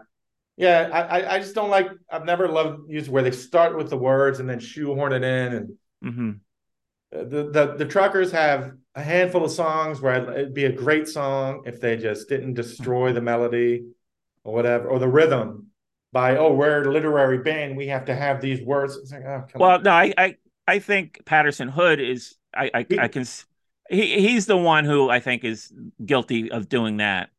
yeah, I, I- just don't like I've never loved music where they start with the words and then shoehorn it in and hmm uh, the the, the truckers have a handful of songs where it'd be a great song if they just didn't destroy the melody or whatever or the rhythm by oh we're a literary band. We have to have these words. It's like oh Well, on. no, I, I I think Patterson Hood is I I, He- I can s- he he's the one who I think is guilty of doing that.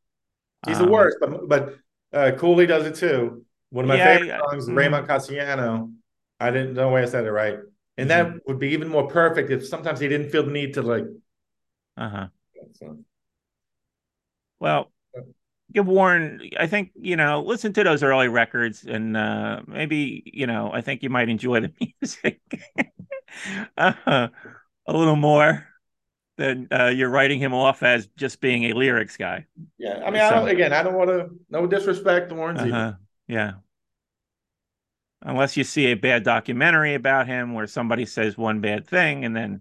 he's the Um, worst but but uh Cooley does it too one of my Yeah, favorite songs is mhm. Raymond Casiano I didn't know why I said it right and Mm-hmm. that would be even more perfect if sometimes he didn't feel the need to like Uh-huh. so. Well, give Warren, I think, you know, listen to those early records and uh maybe, you know, I think you might enjoy the music uh, a little more than uh, you're writing him off as just being a lyrics guy. Yeah, I mean, I don't. Again, I don't want to. No disrespect to Warren. Uh-huh. Yeah. Unless you see a bad documentary about him where somebody says one bad thing and then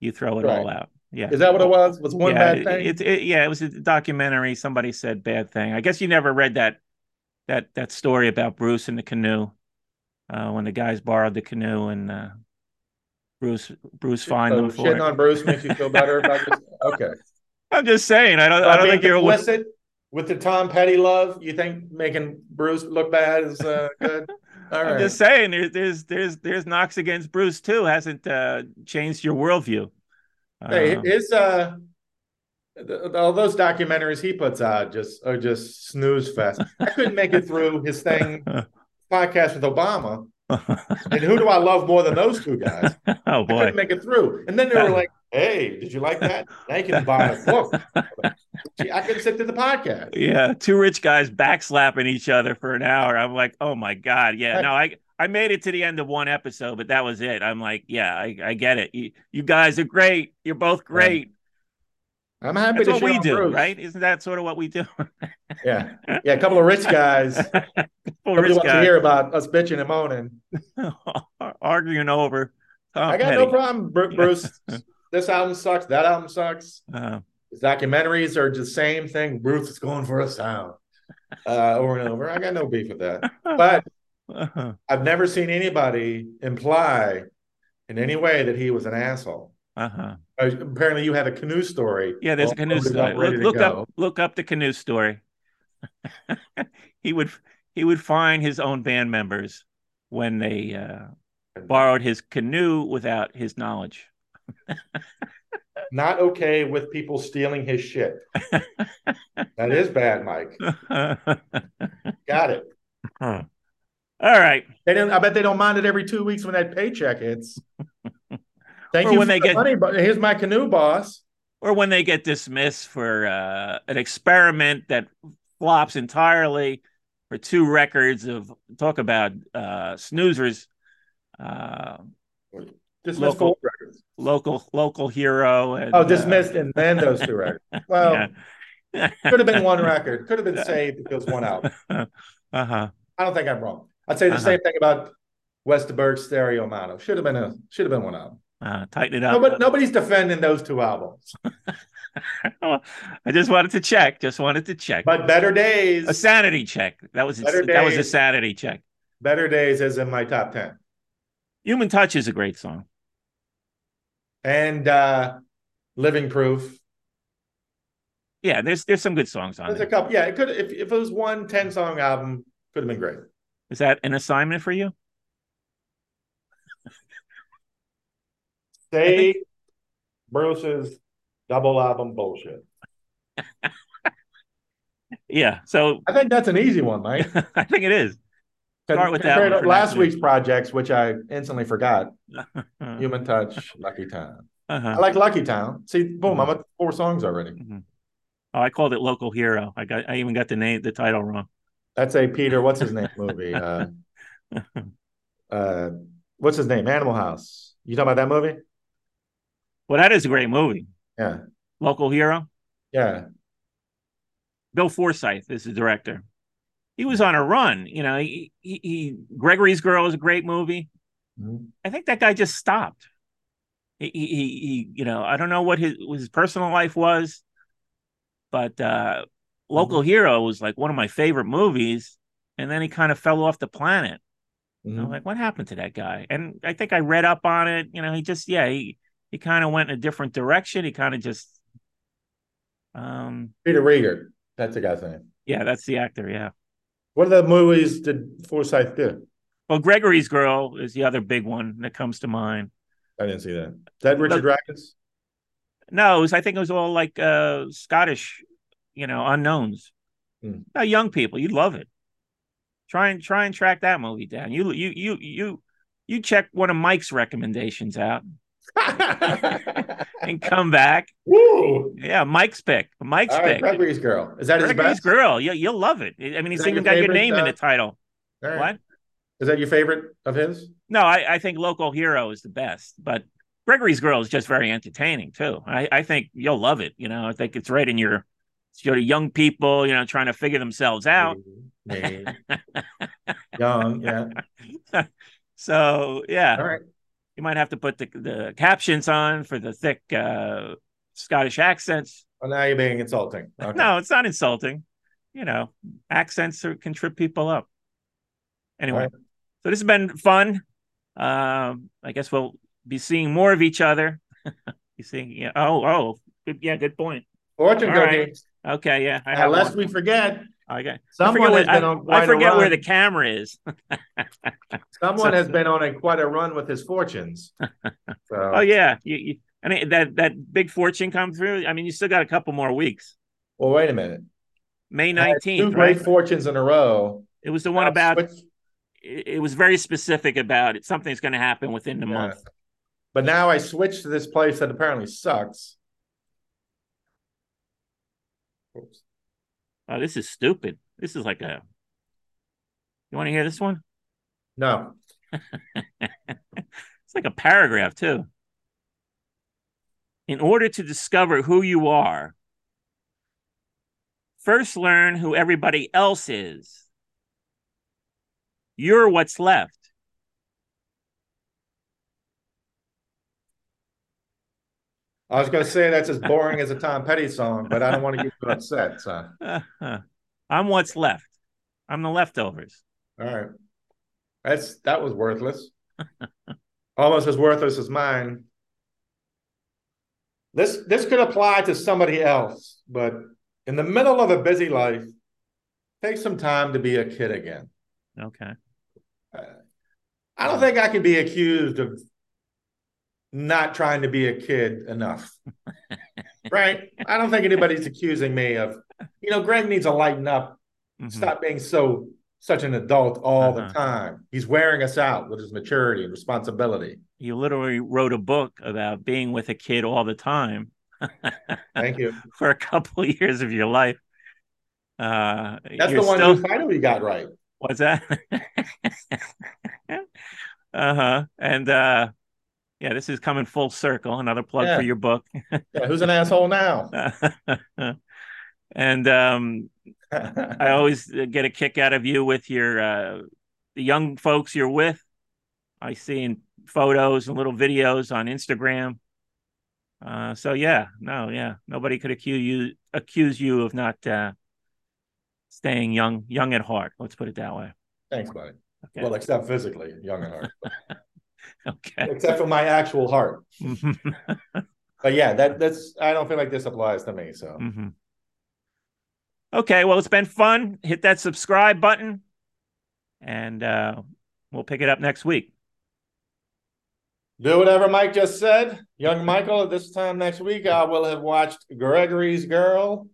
you throw it all out. Yeah. Is that what it was? Was one yeah, bad thing? It, it, yeah, it was a documentary. Somebody said bad thing. I guess you never read that that that story about Bruce and the canoe. Uh, when the guys borrowed the canoe and uh, Bruce Bruce fined so them for shitting it. on Bruce makes you feel better about this. Okay, I'm just saying. I don't. I Uh, don't think you're. complicit with the Tom Petty love. You think making Bruce look bad is uh, good? All I'm right. just saying. There's there's there's there's knocks against Bruce too. Hasn't uh, changed your worldview. Hey, Um, his uh, all those documentaries he puts out just are just snooze fest. I couldn't make it through his thing podcast with Obama. And who do I love more than those two guys? oh I boy. couldn't make it through. And then they were like, "Hey, did you like that? You can buy a book." Gee, I couldn't sit through the podcast. Yeah, two rich guys backslapping each other for an hour. I'm like, oh my god, yeah. Right. No, I I made it to the end of one episode, but that was it. I'm like, yeah, I, I get it. You, you guys are great. You're both great. I'm happy That's to what we do, Bruce. right? Isn't that sort of what we do? Yeah, yeah. A couple of rich guys. Couple Nobody wants to hear about us bitching and moaning. arguing over Tom I got Petty. no problem, Bruce. this album sucks. That album sucks. Uh, His documentaries are the same thing. Bruce is going for a sound uh, over and over. I got no beef with that. But uh-huh. I've never seen anybody imply in any way that he was an asshole. Uh-huh. Uh, Apparently, you had a canoe story. Yeah, there's a canoe story. Look, look up look up the canoe story. he would he would find his own band members when they uh, borrowed his canoe without his knowledge. Not okay with people stealing his shit. that is bad, Mike. Got it. All right. They don't. I bet they don't mind it every two weeks when that paycheck hits. Thank Or you when for they the get- money, but here's my canoe boss. Or when they get dismissed for uh, an experiment that flops entirely for two records of talk about uh, snoozers. Uh, Dismissed Local- records. local local hero and Oh, uh, dismissed and then those two records. Well, yeah. could have been one record. Could have been saved if it was one out. uh-huh I don't think I'm wrong. I'd say the Uh-huh. same thing about Westerberg Stereo Mono. Should have been a should have been one album. Uh tighten it up but nobody's defending those two albums. i just wanted to check just wanted to check But Better Days, a sanity check that was Better that was a sanity check Better Days is in my top ten. human touch is a great song And uh Living Proof. yeah there's there's some good songs on There's a couple. Yeah, it could if, if it was one 10 song album, could have been great. is that an assignment for you Say Bruce's double album bullshit. yeah so I think that's an easy one, Mike. i think it is Start with that Compared one to for last week. week's projects, which I instantly forgot. Human Touch, Lucky Town. I Uh-huh. like Lucky Town. See, boom, I'm at four songs already. Mhm. oh i called it local hero i got i even got the name the title wrong That's a Peter, what's his name movie? Uh, uh, what's his name? Animal House. You talking about that movie? Well that is a great movie Yeah. local hero Yeah. Bill Forsyth is the director. He was on a run. You know, he, he, he Gregory's Girl is a great movie. Mhm. I think that guy just stopped. He, he, he, you know, I don't know what his what his personal life was, but uh, Local Hero was like one of my favorite movies, and then he kind of fell off the planet. Mhm. I'm like, what happened to that guy? And I think I read up on it. You know, he just yeah, he he kind of went in a different direction. He kind of just, um, Peter Riegert. That's the guy's name. yeah, that's the actor. Yeah. What other movies did Forsyth do? Well, Gregory's Girl is the other big one that comes to mind. I didn't see that. Is that Richard? No, it was, I think it was all like uh, Scottish, you know, unknowns. Hmm. Uh, young people, you'd love it. Try and try and track that movie down. You you you you you check one of Mike's recommendations out and come back. Woo! Yeah, Mike's pick. Mike's All right, pick. Gregory's Girl. Is that his Gregory's best? Girl. You, you'll love it. I mean, he's even got your name in uh, the title. All right. What? Is that your favorite of his? No, I, I think Local Hero is the best, but Gregory's Girl is just very entertaining too. I, I think you'll love it. You know, I think it's right in your sort of young people, you know, trying to figure themselves out. Me. Young, yeah. so yeah, All right. You might have to put the, the captions on for the thick uh, Scottish accents. Well, now you're being insulting. Okay. No, it's not insulting. You know, accents are, can trip people up. Anyway, right. so this has been fun. Um, I guess we'll be seeing more of each other. you seeing? Yeah. Oh, oh, good. Yeah, good point. Fortune All right. cookies. Okay, yeah. I one. we forget, Okay. I someone forget, has where, been on I forget where the camera is. Someone so- has been on a quite a run with his fortunes. So, oh yeah, you, you, I mean that that big fortune come through. I mean, you still got a couple more weeks. Well, wait a minute. May nineteenth, Two great fortunes in a row. It was the one about. switch- It, it was very specific about it. Something's going to happen within the Yeah. month. But now I switched to this place that apparently sucks. Oops. Oh, this is stupid. This is like a. You want to hear this one? No. It's like a paragraph too. In order to discover who you are, first learn who everybody else is. You're what's left. I was going to say that's as boring as a Tom Petty song, but I don't want to get you upset. So. I'm what's left. I'm the leftovers. All right. That's that was worthless. Almost as worthless as mine. This this could apply to somebody else, but in the middle of a busy life, take some time to be a kid again. Okay. Uh, I don't think I could be accused of not trying to be a kid enough. right? I don't think anybody's accusing me of, you know, Greg needs to lighten up, mm-hmm. stop being so such an adult all uh-huh. the time. He's wearing us out with his maturity and responsibility. You literally wrote a book about being with a kid all the time. Thank you. For a couple of years of your life. Uh, That's the one still... you finally got right. What's that? uh huh. And uh, yeah, this is coming full circle. Another plug yeah. for your book. yeah, who's an asshole now? and um, I always get a kick out of you with your uh, the young folks you're with. I see in photos and little videos on Instagram. Uh, so yeah, no, yeah, nobody could accuse you accuse you of not uh, staying young, young at heart. Let's put it that way. Thanks, buddy. Okay. Well, except physically, young at heart. okay. Except for my actual heart. but yeah, that that's. I don't feel like this applies to me. So. Mm-hmm. Okay, well, it's been fun. Hit that subscribe button, and uh, we'll pick it up next week. Do whatever Mike just said. Young Michael, at this time next week, I will have watched Gregory's Girl.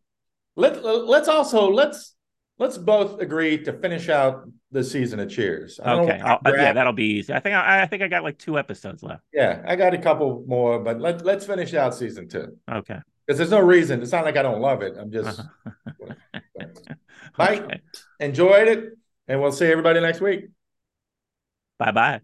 Let, let's also let's let's both agree to finish out the season of Cheers. Okay, uh, yeah, that'll be easy. I think I, I think I got like two episodes left. Yeah, I got a couple more, but let let's finish out season two. Okay, because there's no reason. It's not like I don't love it. I'm just Mike, okay. enjoyed it, and we'll see everybody next week. Bye bye.